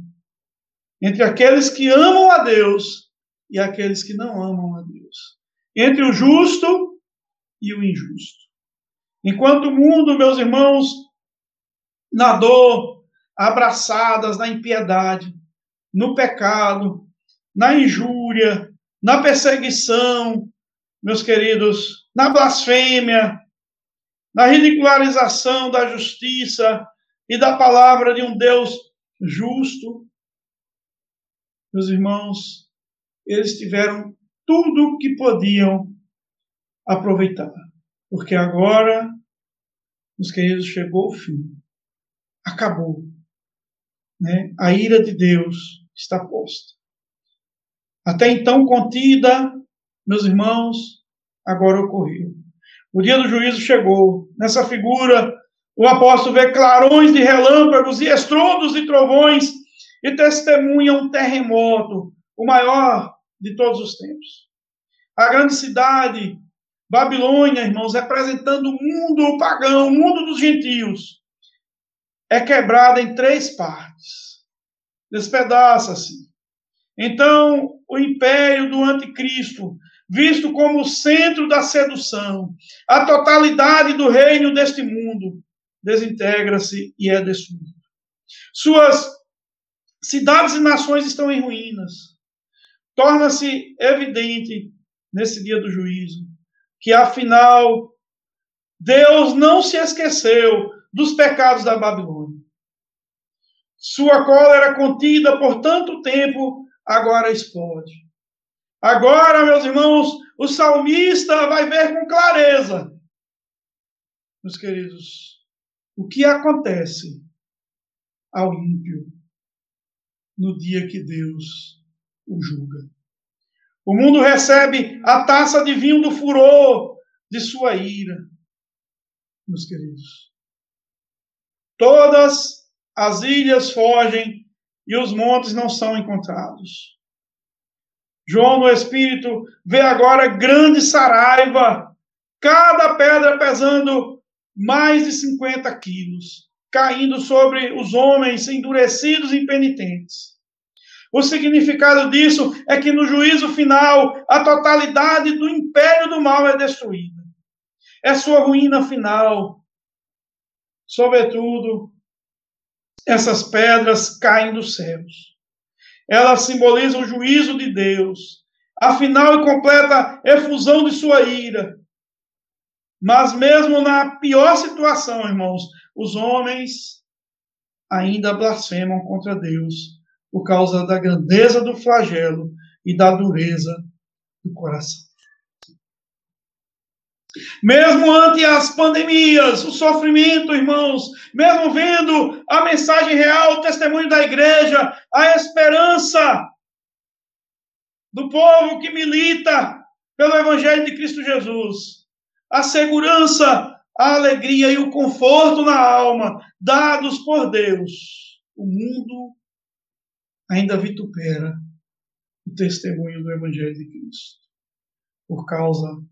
Entre aqueles que amam a Deus e aqueles que não amam a Deus. Entre o justo e o injusto. Enquanto o mundo, meus irmãos, na dor, abraçadas na impiedade, no pecado, na injúria, na perseguição, meus queridos, na blasfêmia, na ridicularização da justiça e da palavra de um Deus justo. Meus irmãos, eles tiveram tudo o que podiam aproveitar, porque agora, meus queridos, chegou o fim acabou. Né? A ira de Deus está posta. Até então contida, meus irmãos, agora ocorreu. O dia do juízo chegou. Nessa figura, o apóstolo vê clarões de relâmpagos e estrondos de trovões e testemunha um terremoto, o maior de todos os tempos. A grande cidade, Babilônia, irmãos, representando o mundo pagão, o mundo dos gentios, é quebrada em três partes. Despedaça-se. Então, o império do anticristo, visto como o centro da sedução, a totalidade do reino deste mundo, desintegra-se e é destruído. Suas cidades e nações estão em ruínas. Torna-se evidente nesse dia do juízo que, afinal, Deus não se esqueceu dos pecados da Babilônia. Sua cólera contida por tanto tempo agora explode. Agora, meus irmãos, o salmista vai ver com clareza, meus queridos, o que acontece ao ímpio no dia que Deus o julga. O mundo recebe a taça de vinho do furor de sua ira, meus queridos. Todas as ilhas fogem e os montes não são encontrados. João, no Espírito, vê agora grande saraiva, cada pedra pesando mais de 50 quilos, caindo sobre os homens endurecidos e impenitentes. O significado disso é que no juízo final, a totalidade do império do mal é destruída. É sua ruína final. Sobretudo, essas pedras caem dos céus. Elas simbolizam o juízo de Deus, a final e completa efusão de sua ira. Mas mesmo na pior situação, irmãos, os homens ainda blasfemam contra Deus por causa da grandeza do flagelo e da dureza do coração. Mesmo ante as pandemias, o sofrimento, irmãos, mesmo vendo a mensagem real, o testemunho da igreja, a esperança do povo que milita pelo Evangelho de Cristo Jesus, a segurança, a alegria e o conforto na alma dados por Deus, o mundo ainda vitupera o testemunho do Evangelho de Cristo, por causa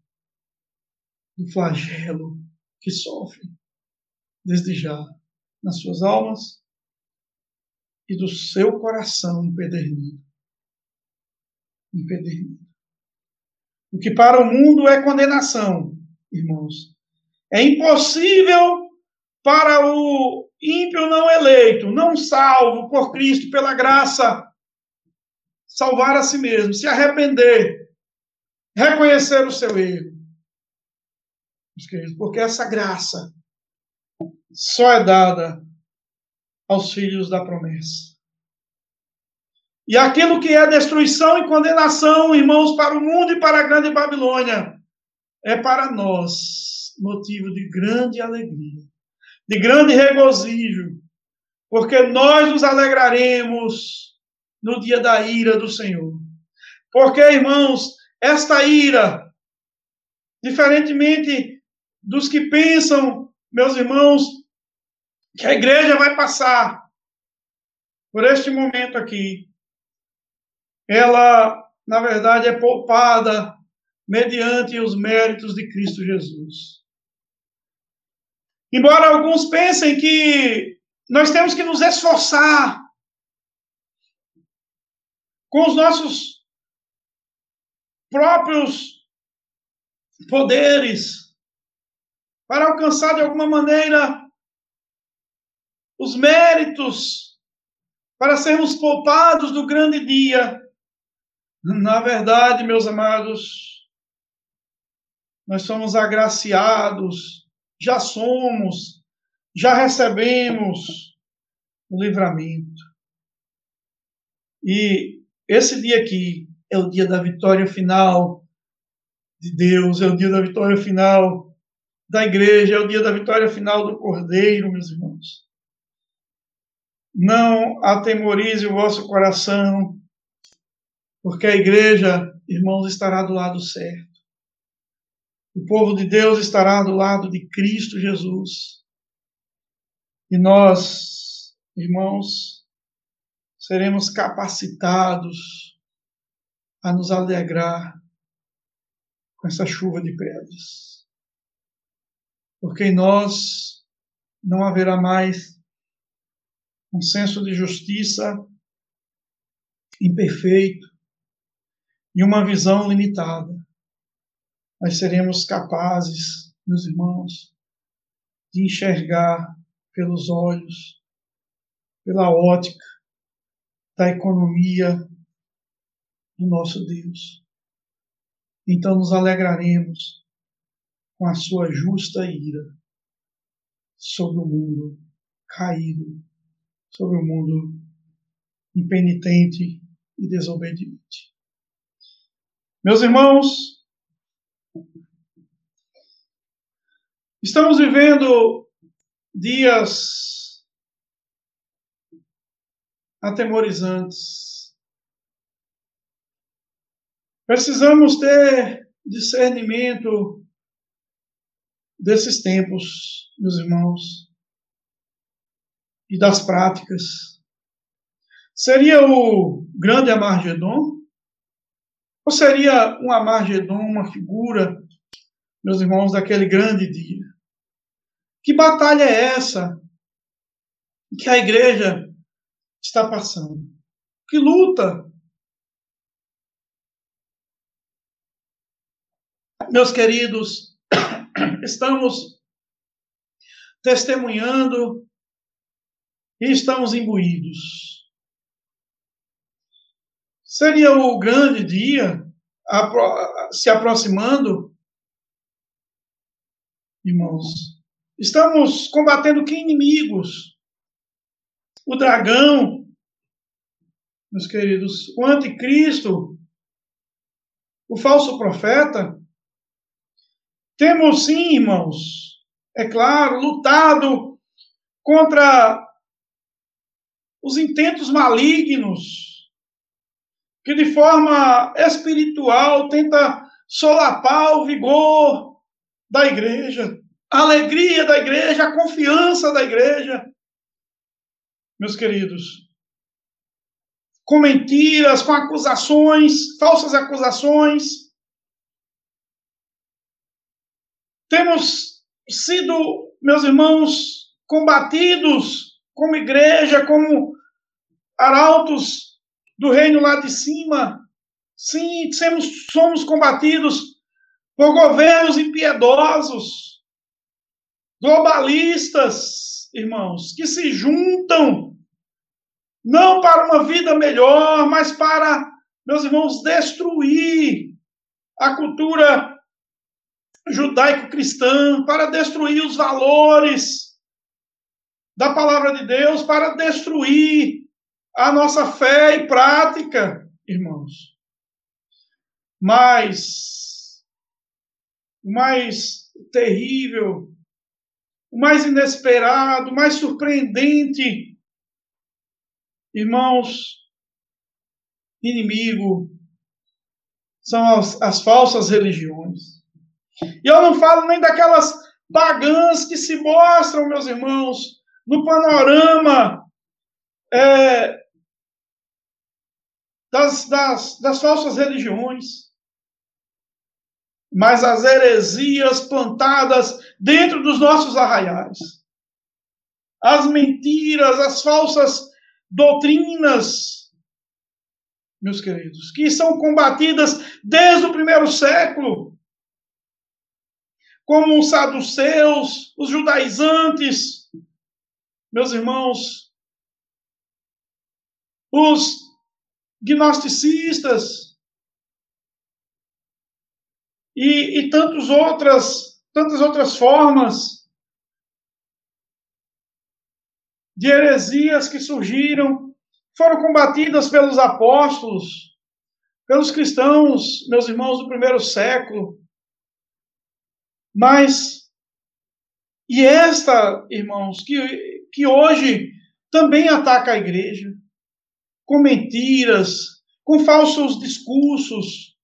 do flagelo que sofrem desde já nas suas almas e do seu coração empedernido. Empedernido. O que para o mundo é condenação, irmãos, é impossível para o ímpio não eleito, não salvo por Cristo, pela graça, salvar a si mesmo, se arrepender, reconhecer o seu erro meus queridos, porque essa graça só é dada aos filhos da promessa. E aquilo que é destruição e condenação, irmãos, para o mundo e para a grande Babilônia, é para nós motivo de grande alegria, de grande regozijo, porque nós nos alegraremos no dia da ira do Senhor. Porque, irmãos, esta ira, diferentemente dos que pensam, meus irmãos, que a igreja vai passar por este momento aqui. Ela, na verdade, é poupada mediante os méritos de Cristo Jesus. Embora alguns pensem que nós temos que nos esforçar com os nossos próprios poderes, para alcançar de alguma maneira os méritos, para sermos poupados do grande dia. Na verdade, meus amados, nós somos agraciados, já somos, já recebemos o livramento. E esse dia aqui é o dia da vitória final de Deus, é o dia da vitória final da igreja, é o dia da vitória final do Cordeiro, meus irmãos. Não atemorize o vosso coração, porque a igreja, irmãos, estará do lado certo. O povo de Deus estará do lado de Cristo Jesus. E nós, irmãos, seremos capacitados a nos alegrar com essa chuva de pedras porque em nós não haverá mais um senso de justiça imperfeito e uma visão limitada. Nós seremos capazes, meus irmãos, de enxergar pelos olhos, pela ótica da economia do nosso Deus. Então nos alegraremos com a sua justa ira sobre o mundo caído, sobre o mundo impenitente e desobediente. Meus irmãos, estamos vivendo dias atemorizantes. Precisamos ter discernimento desses tempos, meus irmãos, e das práticas. Seria o grande Amargedon? Ou seria um Amargedon uma figura, meus irmãos, daquele grande dia? Que batalha é essa que a igreja está passando? Que luta? Meus queridos, estamos testemunhando e estamos imbuídos. Seria o grande dia se aproximando, irmãos. Estamos combatendo que inimigos? O dragão, meus queridos, o anticristo, o falso profeta. Temos sim, irmãos, é claro, lutado contra os intentos malignos, que de forma espiritual tenta solapar o vigor da igreja, a alegria da igreja, a confiança da igreja. Meus queridos, com mentiras, com acusações, falsas acusações, Temos sido, meus irmãos, combatidos como igreja, como arautos do reino lá de cima. Sim, somos, somos combatidos por governos impiedosos, globalistas, irmãos, que se juntam não para uma vida melhor, mas para, meus irmãos, destruir a cultura judaico-cristã, para destruir os valores da palavra de Deus, para destruir a nossa fé e prática, irmãos. Mas o mais terrível, o mais inesperado, o mais surpreendente, irmãos, inimigo, são as, as falsas religiões. E eu não falo nem daquelas pagãs que se mostram, meus irmãos, no panorama é, das, das, das falsas religiões. Mas as heresias plantadas dentro dos nossos arraiais. As mentiras, as falsas doutrinas, meus queridos, que são combatidas desde o primeiro século como os saduceus, os judaizantes, meus irmãos, os gnosticistas e, e tantas outras, tantas outras formas de heresias que surgiram, foram combatidas pelos apóstolos, pelos cristãos, meus irmãos do primeiro século. Mas, e esta, irmãos, que, que hoje também ataca a igreja, com mentiras, com falsos discursos,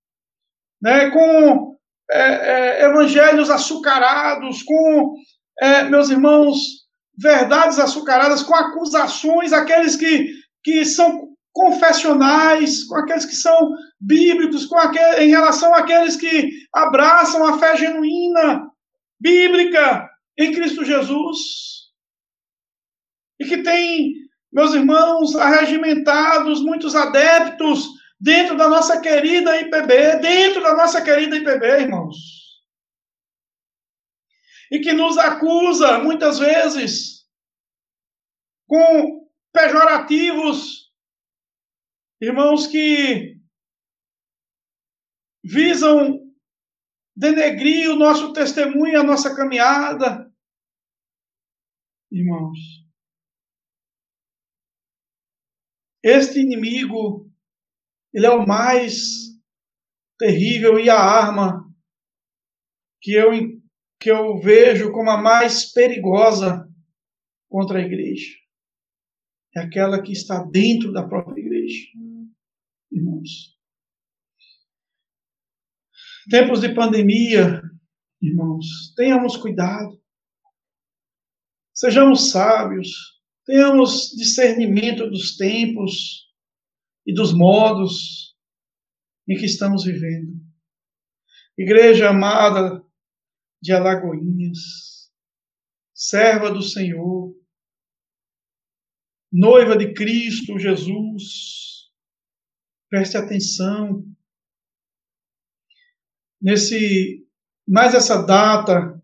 né, com é, é, evangelhos açucarados, com, é, meus irmãos, verdades açucaradas, com acusações, aqueles que, que são confessionais, com aqueles que são bíblicos, com aquele, em relação àqueles que abraçam a fé genuína, bíblica em Cristo Jesus. E que tem, meus irmãos, arregimentados, muitos adeptos dentro da nossa querida IPB, dentro da nossa querida IPB, irmãos. E que nos acusa, muitas vezes, com pejorativos irmãos que visam denegrir o nosso testemunho, a nossa caminhada. Irmãos, este inimigo, ele é o mais terrível e a arma que eu, que eu vejo como a mais perigosa contra a igreja. É aquela que está dentro da própria igreja. Irmãos. Tempos de pandemia, irmãos, tenhamos cuidado. Sejamos sábios, tenhamos discernimento dos tempos e dos modos em que estamos vivendo. Igreja amada de Alagoinhas, serva do Senhor, noiva de Cristo Jesus, preste atenção nesse mais essa data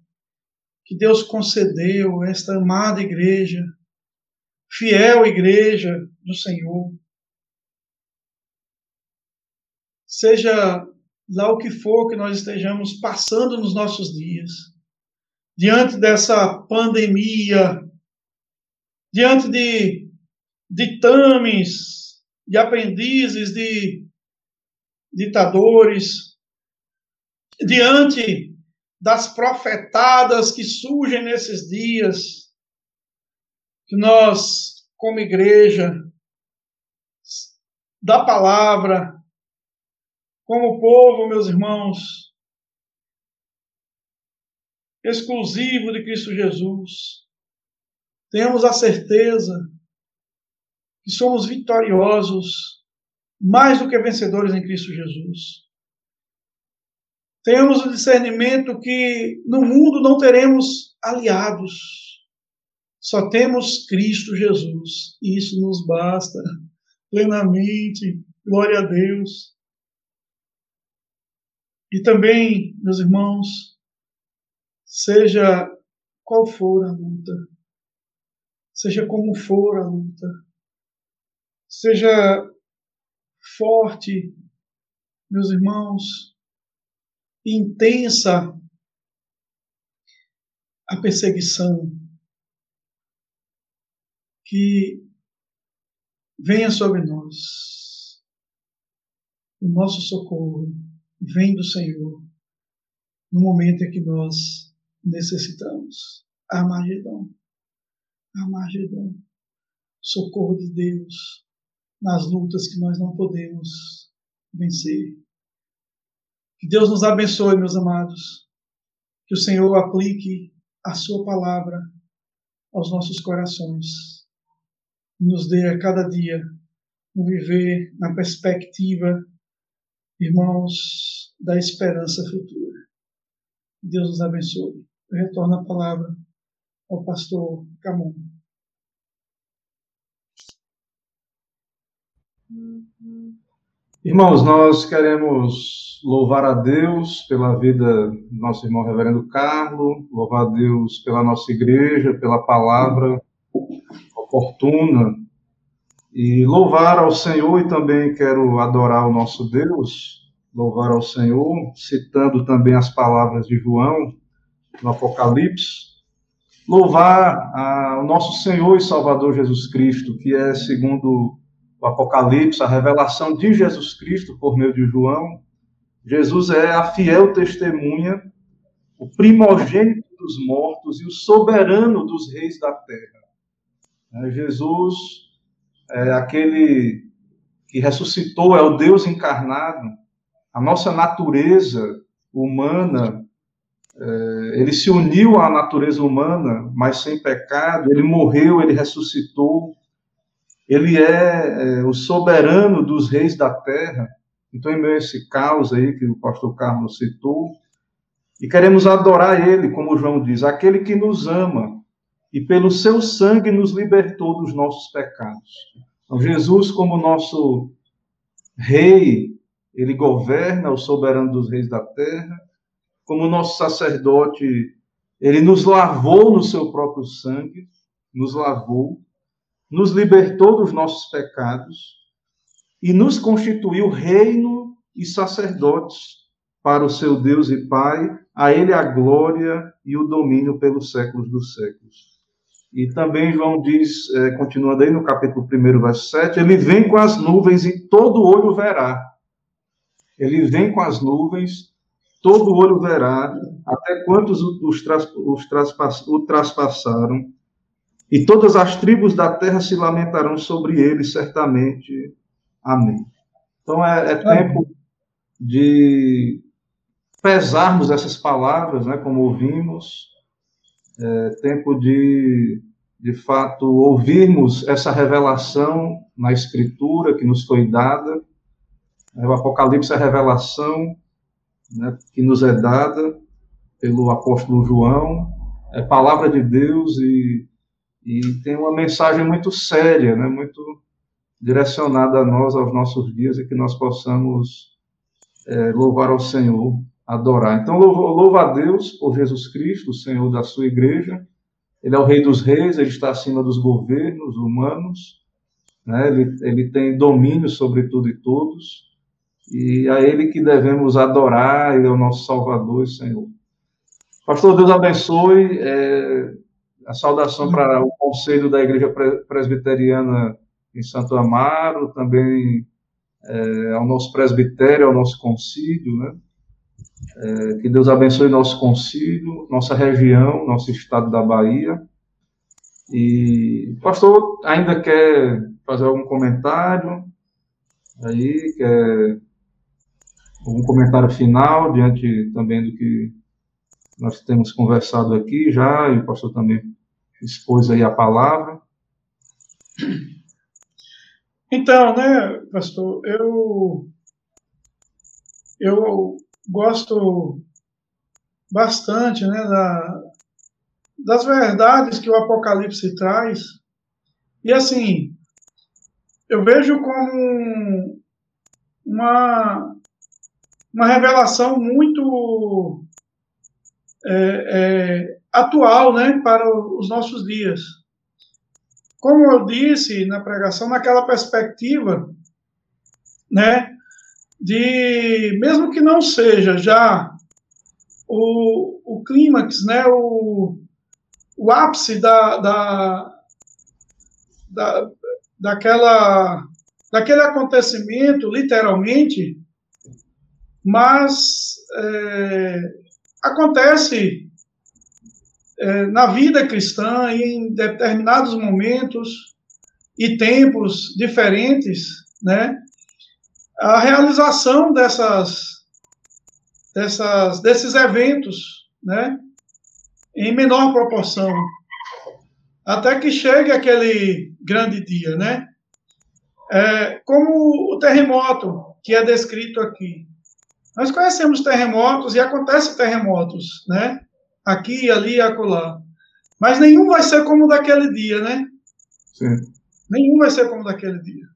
que Deus concedeu esta amada igreja, fiel igreja do Senhor. Seja lá o que for que nós estejamos passando nos nossos dias, diante dessa pandemia, diante de ditames, de aprendizes, de ditadores, diante das profetadas que surgem nesses dias, que nós, como igreja, da palavra, como povo, meus irmãos, exclusivo de Cristo Jesus, temos a certeza que somos vitoriosos, mais do que vencedores em Cristo Jesus. Temos o discernimento que no mundo não teremos aliados, só temos Cristo Jesus. E isso nos basta plenamente. Glória a Deus. E também, meus irmãos, seja qual for a luta, seja como for a luta, seja forte, meus irmãos, intensa a perseguição que venha sobre nós. O nosso socorro vem do Senhor no momento em que nós necessitamos. Armagedon. Armagedon. Socorro de Deus nas lutas que nós não podemos vencer. Que Deus nos abençoe, meus amados. Que o Senhor aplique a Sua palavra aos nossos corações. E nos dê a cada dia um viver na perspectiva, irmãos, da esperança futura. Deus nos abençoe. Eu retorno a palavra ao pastor Camon.
Irmãos, nós queremos louvar a Deus pela vida do nosso irmão Reverendo Carlos, louvar a Deus pela nossa igreja, pela palavra oportuna, e louvar ao Senhor, e também quero adorar o nosso Deus, louvar ao Senhor, citando também as palavras de João no Apocalipse, louvar ao nosso Senhor e Salvador Jesus Cristo, que é segundo o Apocalipse, a revelação de Jesus Cristo por meio de João. Jesus é a fiel testemunha, o primogênito dos mortos e o soberano dos reis da terra. É, Jesus é aquele que ressuscitou, é o Deus encarnado. A nossa natureza humana, é, ele se uniu à natureza humana, mas sem pecado. Ele morreu, ele ressuscitou ele é, é, o soberano dos reis da terra. Então, em meio a esse caos aí que o pastor Carlos citou, e queremos adorar ele, como João diz, aquele que nos ama e pelo seu sangue nos libertou dos nossos pecados. Então, Jesus, como nosso rei, ele governa, o soberano dos reis da terra, como nosso sacerdote, ele nos lavou no seu próprio sangue, nos lavou, nos libertou dos nossos pecados e nos constituiu reino e sacerdotes para o seu Deus e Pai, a ele a glória e o domínio pelos séculos dos séculos. E também João diz, é, continuando aí no capítulo 1, verso 7, ele vem com as nuvens e todo olho verá. Ele vem com as nuvens, todo olho verá, até quantos os, tras, os traspass, o traspassaram, e todas as tribos da terra se lamentarão sobre ele, certamente. Amém. Então é, é tempo de pesarmos essas palavras, né, como ouvimos, é tempo de, de fato, ouvirmos essa revelação na Escritura que nos foi dada. O Apocalipse é a revelação né, que nos é dada pelo apóstolo João, é palavra de Deus e, e tem uma mensagem muito séria, né, muito direcionada a nós, aos nossos dias, e que nós possamos é, louvar ao Senhor adorar. Então, louva a Deus por Jesus Cristo, o Senhor da sua igreja. Ele é o Rei dos Reis, ele está acima dos governos humanos, né? ele, ele tem domínio sobre tudo e todos, e a Ele que devemos adorar, Ele é o nosso Salvador e Senhor. Pastor, Deus abençoe. É, a saudação para o Conselho da Igreja Presbiteriana em Santo Amaro, também é, ao nosso presbitério, ao nosso concílio, né? É, que Deus abençoe nosso concílio, nossa região, nosso estado da Bahia. E pastor ainda quer fazer algum comentário aí, quer algum comentário final diante também do que nós temos conversado aqui já, e o pastor também expôs aí a palavra.
Então, né, pastor, eu eu gosto bastante né, da, das verdades que o Apocalipse traz. E assim, eu vejo como uma, uma revelação muito é, é, atual né, para os nossos dias. Como eu disse na pregação, naquela perspectiva né, de, mesmo que não seja já o, o clímax, né, o, o ápice da, da, da, daquela, daquele acontecimento, literalmente, mas é, acontece é, na vida cristã em determinados momentos e tempos diferentes, né? a realização dessas, dessas, desses eventos, né, em menor proporção, até que chegue aquele grande dia, né? É, como o terremoto que é descrito aqui. Nós conhecemos terremotos e acontecem terremotos, né? Aqui, ali e acolá. Mas nenhum vai ser como daquele dia, né? Sim. Nenhum vai ser como daquele dia.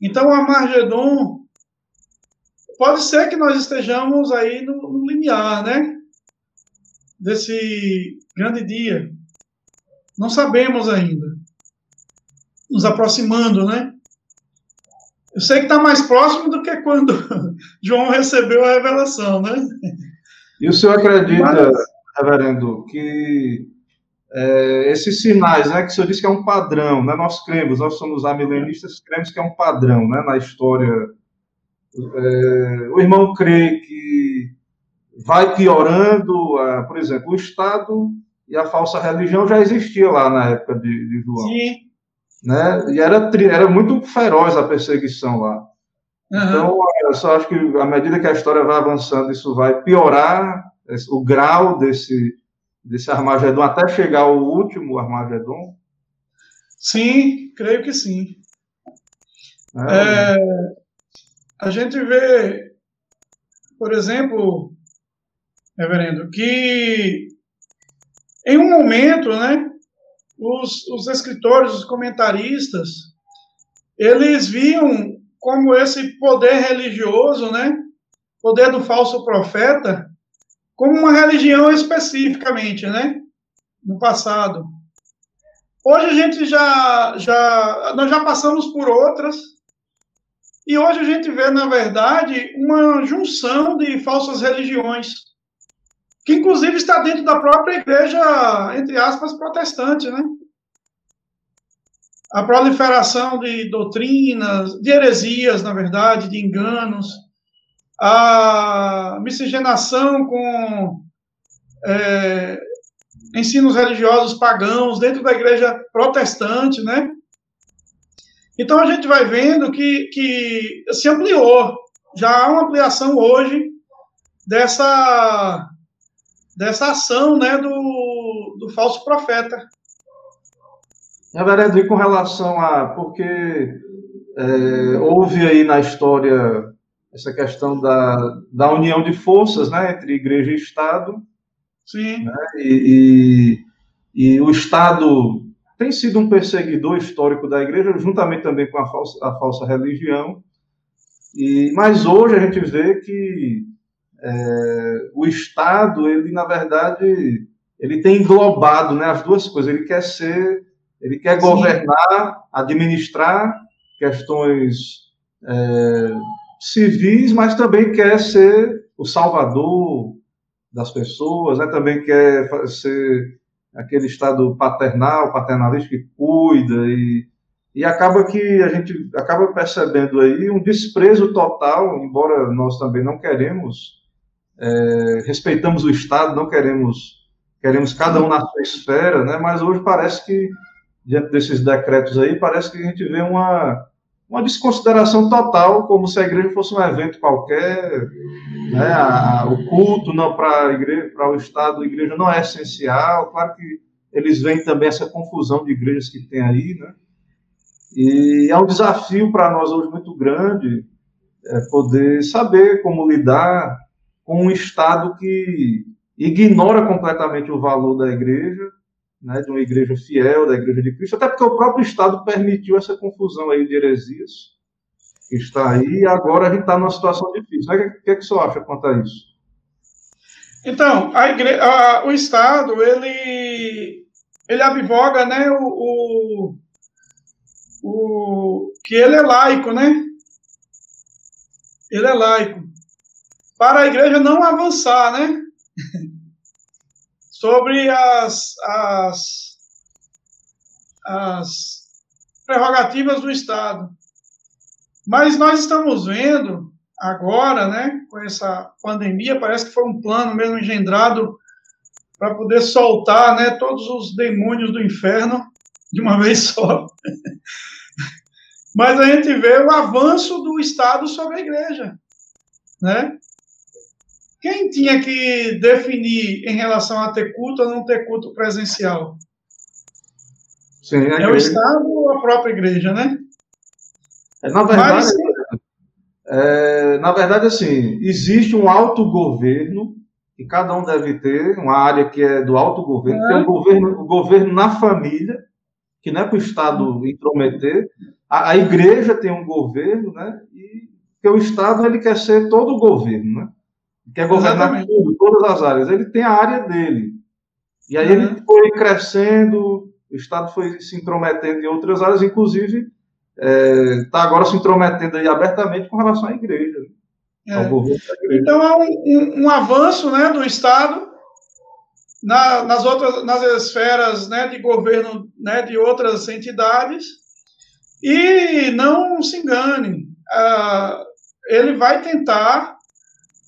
Então, o Amargedon pode ser que nós estejamos aí no, no limiar, né? Desse grande dia. Não sabemos ainda. Nos aproximando, né? Eu sei que está mais próximo do que quando João recebeu a revelação, né?
E o senhor acredita, Mas... reverendo, que é, esses sinais, né, que o senhor disse que é um padrão, né, nós cremos, nós somos amilenistas, cremos que é um padrão, né, na história. É, o irmão crê que vai piorando, uh, por exemplo, o Estado e a falsa religião já existia lá na época de, de João. Sim. Né, e era, era muito feroz a perseguição lá. Uhum. Então, eu só acho que à medida que a história vai avançando, isso vai piorar o grau desse desse Armagedon até chegar ao último Armagedon?
Sim, creio que sim. É, é, a gente vê, por exemplo, reverendo, que em um momento, né, os, os escritores, os comentaristas, eles viam como esse poder religioso, né, poder do falso profeta, como uma religião especificamente, né? No passado. Hoje a gente já, já, nós já passamos por outras, e hoje a gente vê, na verdade, uma junção de falsas religiões, que inclusive está dentro da própria igreja, entre aspas, protestante, né? A proliferação de doutrinas, de heresias, na verdade, de enganos, a miscigenação com é, ensinos religiosos pagãos dentro da igreja protestante, né? Então a gente vai vendo que, que se ampliou, já há uma ampliação hoje dessa, dessa ação né, do, do falso profeta.
Na verdade, com relação a. Porque é, houve aí na história essa questão da, da união de forças né, entre igreja e Estado.
Sim.
Né, e, e, e, o Estado tem sido um perseguidor histórico da igreja, juntamente também com a falsa, a falsa religião. E, mas hoje a gente vê que é, o Estado, ele na verdade, ele tem englobado né, as duas coisas. Ele quer ser, ele quer Sim. governar, administrar questões é, civis, mas também quer ser o salvador das pessoas, né? também quer ser aquele estado paternal, paternalista que cuida e, e acaba que a gente acaba percebendo aí um desprezo total, embora nós também não queremos, é, respeitamos o Estado, não queremos, queremos cada um na sua esfera, né? mas hoje parece que, diante desses decretos aí, parece que a gente vê uma, uma desconsideração total, como se a igreja fosse um evento qualquer, né? a, o culto não para para o Estado, a igreja não é essencial. Claro que eles veem também essa confusão de igrejas que tem aí, né? E é um desafio para nós hoje muito grande é, poder saber como lidar com um Estado que ignora completamente o valor da igreja né, de uma igreja fiel, da igreja de Cristo, até porque o próprio Estado permitiu essa confusão aí de heresias que está aí, e agora a gente está numa situação difícil. Né? O que, é que você acha quanto a isso?
Então, a igre... o Estado, ele, ele advoga né, o, o, o, que ele é laico, né? Ele é laico. Para a igreja não avançar, né? sobre as, as, as prerrogativas do Estado. Mas nós estamos vendo agora, né, com essa pandemia, parece que foi um plano mesmo engendrado para poder soltar, né, todos os demônios do inferno de uma vez só. Mas a gente vê o avanço do Estado sobre a igreja, né? Quem tinha que definir em relação a ter culto ou não ter culto presencial? Sim, é, o Estado ou a própria igreja, né?
É, na verdade, Mas, é, na verdade, assim, existe um autogoverno que cada um deve ter, uma área que é do autogoverno, é. tem o governo, o governo na família, que não é para o Estado intrometer. A, a, igreja tem um governo, né? E que o Estado ele quer ser todo o governo, né? Quer governar tudo, todas as áreas. Ele tem a área dele. E aí uhum. ele foi crescendo, o Estado foi se intrometendo em outras áreas, inclusive está é, tá agora se intrometendo aí abertamente com relação à igreja.
É. igreja. Então há um, um, um, avanço né, do Estado na, nas outras nas esferas né, de governo né, de outras entidades e não se engane, uh, ele vai tentar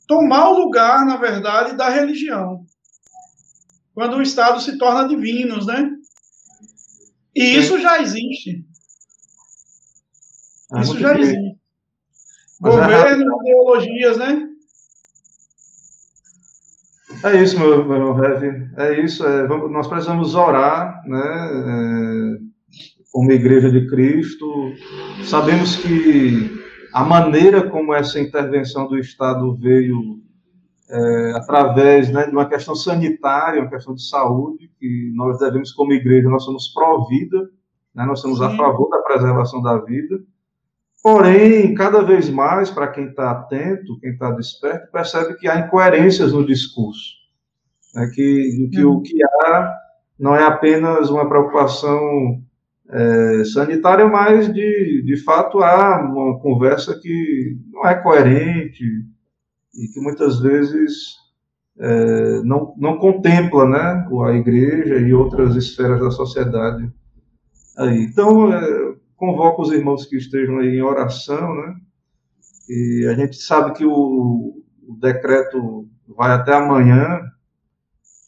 tomar o lugar, na verdade, da religião. Quando o Estado se torna divinos, né? E isso já existe. Ah, isso já existe. É Governo, é ideologias, né?
É isso, meu, meu Rev. É isso. É, vamos, nós precisamos orar, né? É, como Igreja de Cristo. Sabemos que a maneira como essa intervenção do Estado veio é, através né, de uma questão sanitária, uma questão de saúde, que nós devemos, como igreja, nós somos pró-vida, né, nós somos Sim. a favor da preservação da vida. Porém, cada vez mais, para quem está atento, quem está desperto, percebe que há incoerências no discurso. Né, que, que o que há não é apenas uma preocupação é, sanitária, mas de, de fato há uma conversa que não é coerente e que muitas vezes é, não, não contempla né, a igreja e outras esferas da sociedade. Aí. Então, é, convoco os irmãos que estejam aí em oração, né? E a gente sabe que o, o decreto vai até amanhã,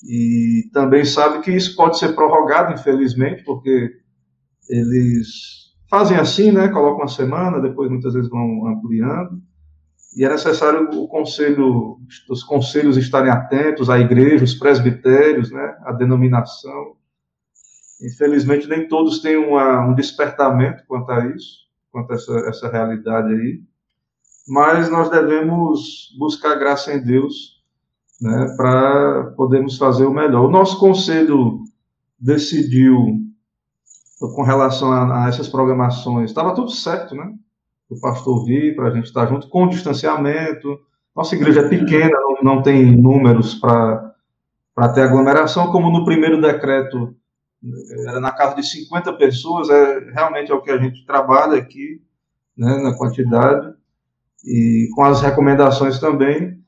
e também sabe que isso pode ser prorrogado, infelizmente, porque eles fazem assim, né? Colocam uma semana, depois muitas vezes vão ampliando. E é necessário o conselho, os conselhos estarem atentos, à igreja, os presbitérios, né? A denominação. Infelizmente, nem todos têm uma, um despertamento quanto a isso, quanto a essa, essa realidade aí. Mas nós devemos buscar graça em Deus né, para podermos fazer o melhor. O nosso conselho decidiu, com relação a, a essas programações, estava tudo certo, né? O pastor vir para a gente estar junto, com distanciamento. Nossa igreja é pequena, não, não tem números para ter aglomeração, como no primeiro decreto era na casa de 50 pessoas, é, realmente é o que a gente trabalha aqui, né, na quantidade, e com as recomendações também.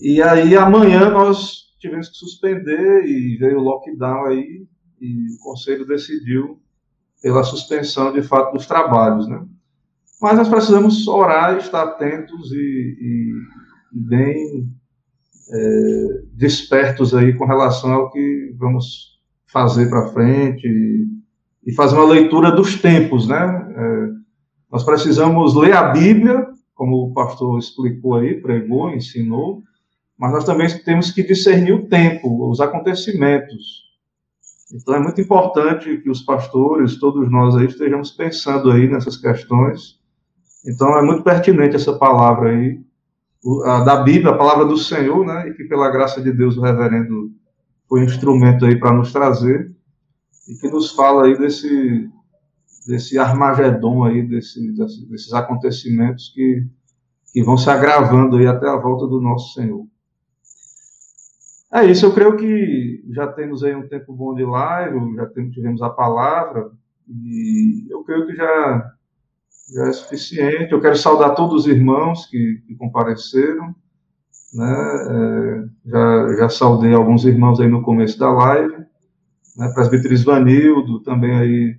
E aí amanhã nós tivemos que suspender e veio o lockdown aí e o conselho decidiu pela suspensão de fato dos trabalhos, né? Mas nós precisamos orar, estar atentos e, e bem é, despertos aí com relação ao que vamos fazer para frente e, e, fazer uma leitura dos tempos, né? É, nós precisamos ler a Bíblia, como o pastor explicou aí, pregou, ensinou, mas nós também temos que discernir o tempo, os acontecimentos. Então é muito importante que os pastores, todos nós aí, estejamos pensando aí nessas questões. Então é muito pertinente essa palavra aí, da Bíblia, a palavra do Senhor, né? E que pela graça de Deus o reverendo foi um instrumento aí para nos trazer e que nos fala aí desse desse Armagedon aí, desse, desses acontecimentos que, que vão se agravando aí até a volta do nosso Senhor. É isso, eu creio que já temos aí um tempo bom de live, já tivemos a palavra, e eu creio que já, já é suficiente. Eu quero saudar todos os irmãos que, que compareceram, né? É, já, já saudei alguns irmãos aí no começo da live, né? Presbítero Isvanildo, também aí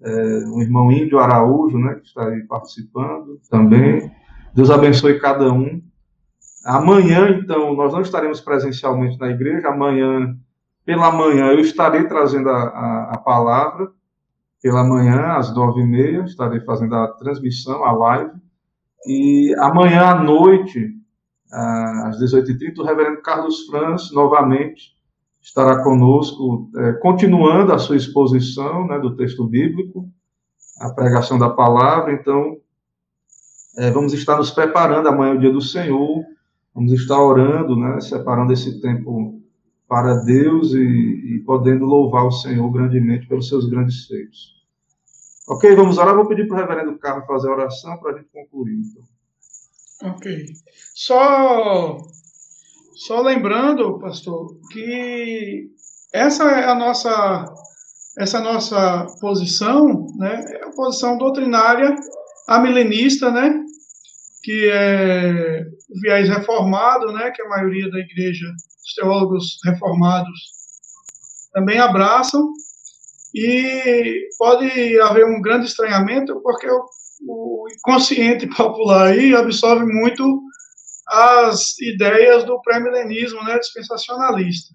é, um irmão Índio Araújo, né? Que está aí participando também. Deus abençoe cada um. Amanhã, então, nós não estaremos presencialmente na igreja. Amanhã, pela manhã, eu estarei trazendo a, a, a palavra. Pela manhã, às nove e meia, estarei fazendo a transmissão, a live. E amanhã à noite, às 18h30, o reverendo Carlos Franz, novamente, estará conosco, é, continuando a sua exposição né, do texto bíblico, a pregação da palavra. Então, é, vamos estar nos preparando. Amanhã é o dia do Senhor. Vamos estar orando, né, separando esse tempo para Deus e, e podendo louvar o Senhor grandemente pelos seus grandes feitos. Ok, vamos orar. Vou pedir para o reverendo Carlos fazer a oração para a gente concluir. Então.
Ok. Só, só lembrando, pastor, que essa é a nossa, essa nossa posição, né? É a posição doutrinária amilenista, né? Que é o viés reformado, né, que a maioria da igreja, os teólogos reformados também abraçam, e pode haver um grande estranhamento, porque o, o inconsciente popular aí absorve muito as ideias do pré-milenismo, né, dispensacionalista.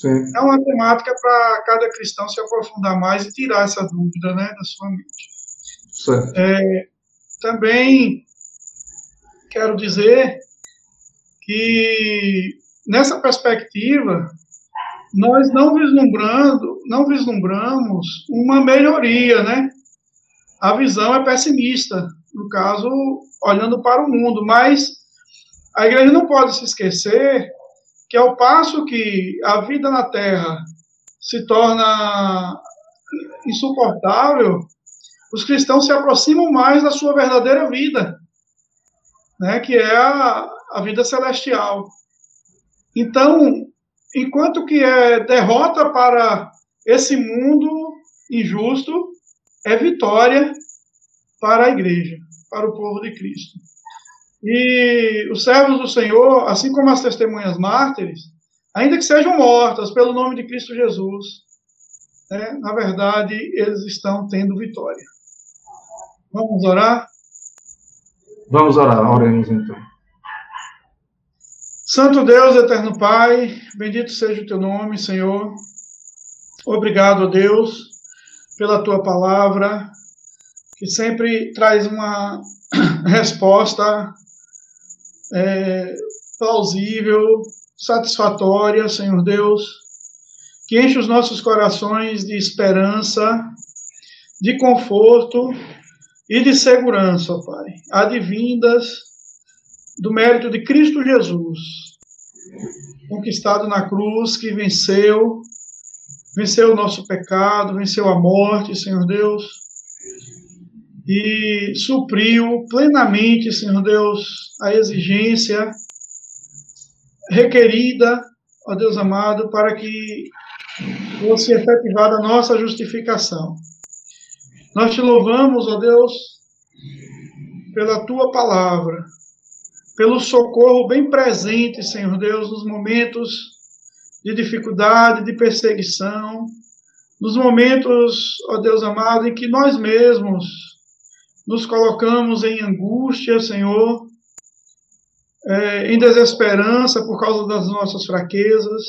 Sim. É uma temática para cada cristão se aprofundar mais e tirar essa dúvida né, da sua mente. É, também quero dizer que nessa perspectiva nós não vislumbrando, não vislumbramos uma melhoria, né? A visão é pessimista, no caso, olhando para o mundo, mas a igreja não pode se esquecer que ao passo que a vida na terra se torna insuportável, os cristãos se aproximam mais da sua verdadeira vida, né, que é a, a vida celestial. Então, enquanto que é derrota para esse mundo injusto, é vitória para a igreja, para o povo de Cristo. E os servos do Senhor, assim como as testemunhas mártires, ainda que sejam mortas pelo nome de Cristo Jesus, né, na verdade, eles estão tendo vitória. Vamos orar?
Vamos orar, oremos então.
Santo Deus, eterno Pai, bendito seja o teu nome, Senhor. Obrigado, Deus, pela tua palavra, que sempre traz uma resposta é, plausível, satisfatória, Senhor Deus, que enche os nossos corações de esperança, de conforto e de segurança, ó Pai, advindas do mérito de Cristo Jesus, conquistado na cruz, que venceu, venceu o nosso pecado, venceu a morte, Senhor Deus, e supriu plenamente, Senhor Deus, a exigência requerida, ó Deus amado, para que fosse efetivada a nossa justificação. Nós te louvamos, ó Deus, pela tua palavra, pelo socorro bem presente, Senhor Deus, nos momentos de dificuldade, de perseguição, nos momentos, ó Deus amado, em que nós mesmos nos colocamos em angústia, Senhor, é, em desesperança por causa das nossas fraquezas,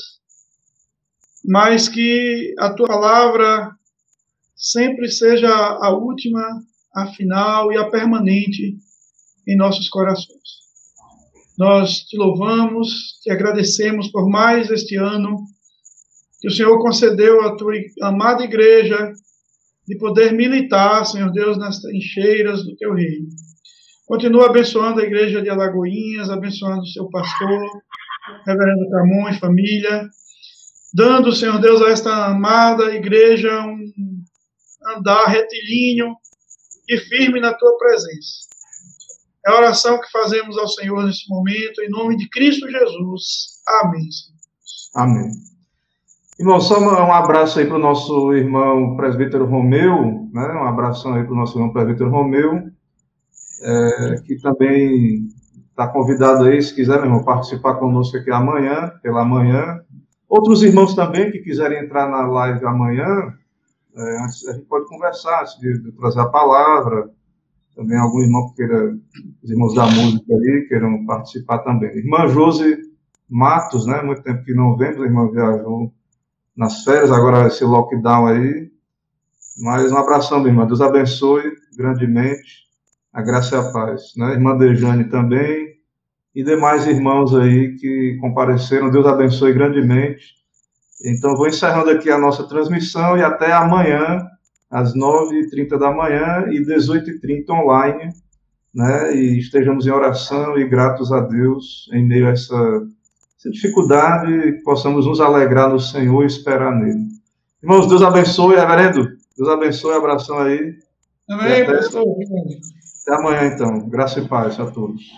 mas que a tua palavra sempre seja a última, a final e a permanente em nossos corações. Nós te louvamos, te agradecemos por mais este ano que o Senhor concedeu à tua amada igreja de poder militar, Senhor Deus, nas trincheiras do teu reino. Continua abençoando a igreja de Alagoinhas, abençoando o seu pastor, reverendo Camões, família, dando, Senhor Deus, a esta amada igreja um andar retilíneo e firme na tua presença. É a oração que fazemos ao Senhor nesse momento, em nome de Cristo Jesus. Amém.
Amém. Irmão, só um abraço aí para o nosso irmão presbítero Romeu, né? um abração aí para o nosso irmão presbítero Romeu, é, que também está convidado aí, se quiser, meu irmão, participar conosco aqui amanhã, pela manhã. Outros irmãos também que quiserem entrar na live amanhã, é, a gente pode conversar, antes de, de trazer a palavra. Também algum irmão que queira, os irmãos da música ali, queiram participar também. Irmã Josi Matos, né? Muito tempo que não vemos, a irmã viajou nas férias, agora esse lockdown aí. Mas um abração, minha irmã. Deus abençoe grandemente. A graça e a paz. Né? Irmã Dejane também. E demais irmãos aí que compareceram. Deus abençoe grandemente. Então, vou encerrando aqui a nossa transmissão e até amanhã, às 9h30 da manhã e 18h30 online. Né? E estejamos em oração e gratos a Deus em meio a essa essa dificuldade, possamos nos alegrar no Senhor e esperar nele. Irmãos, Deus abençoe, reverendo. Deus abençoe, abração aí.
Amém,
até, até amanhã, então. Graça e paz a todos.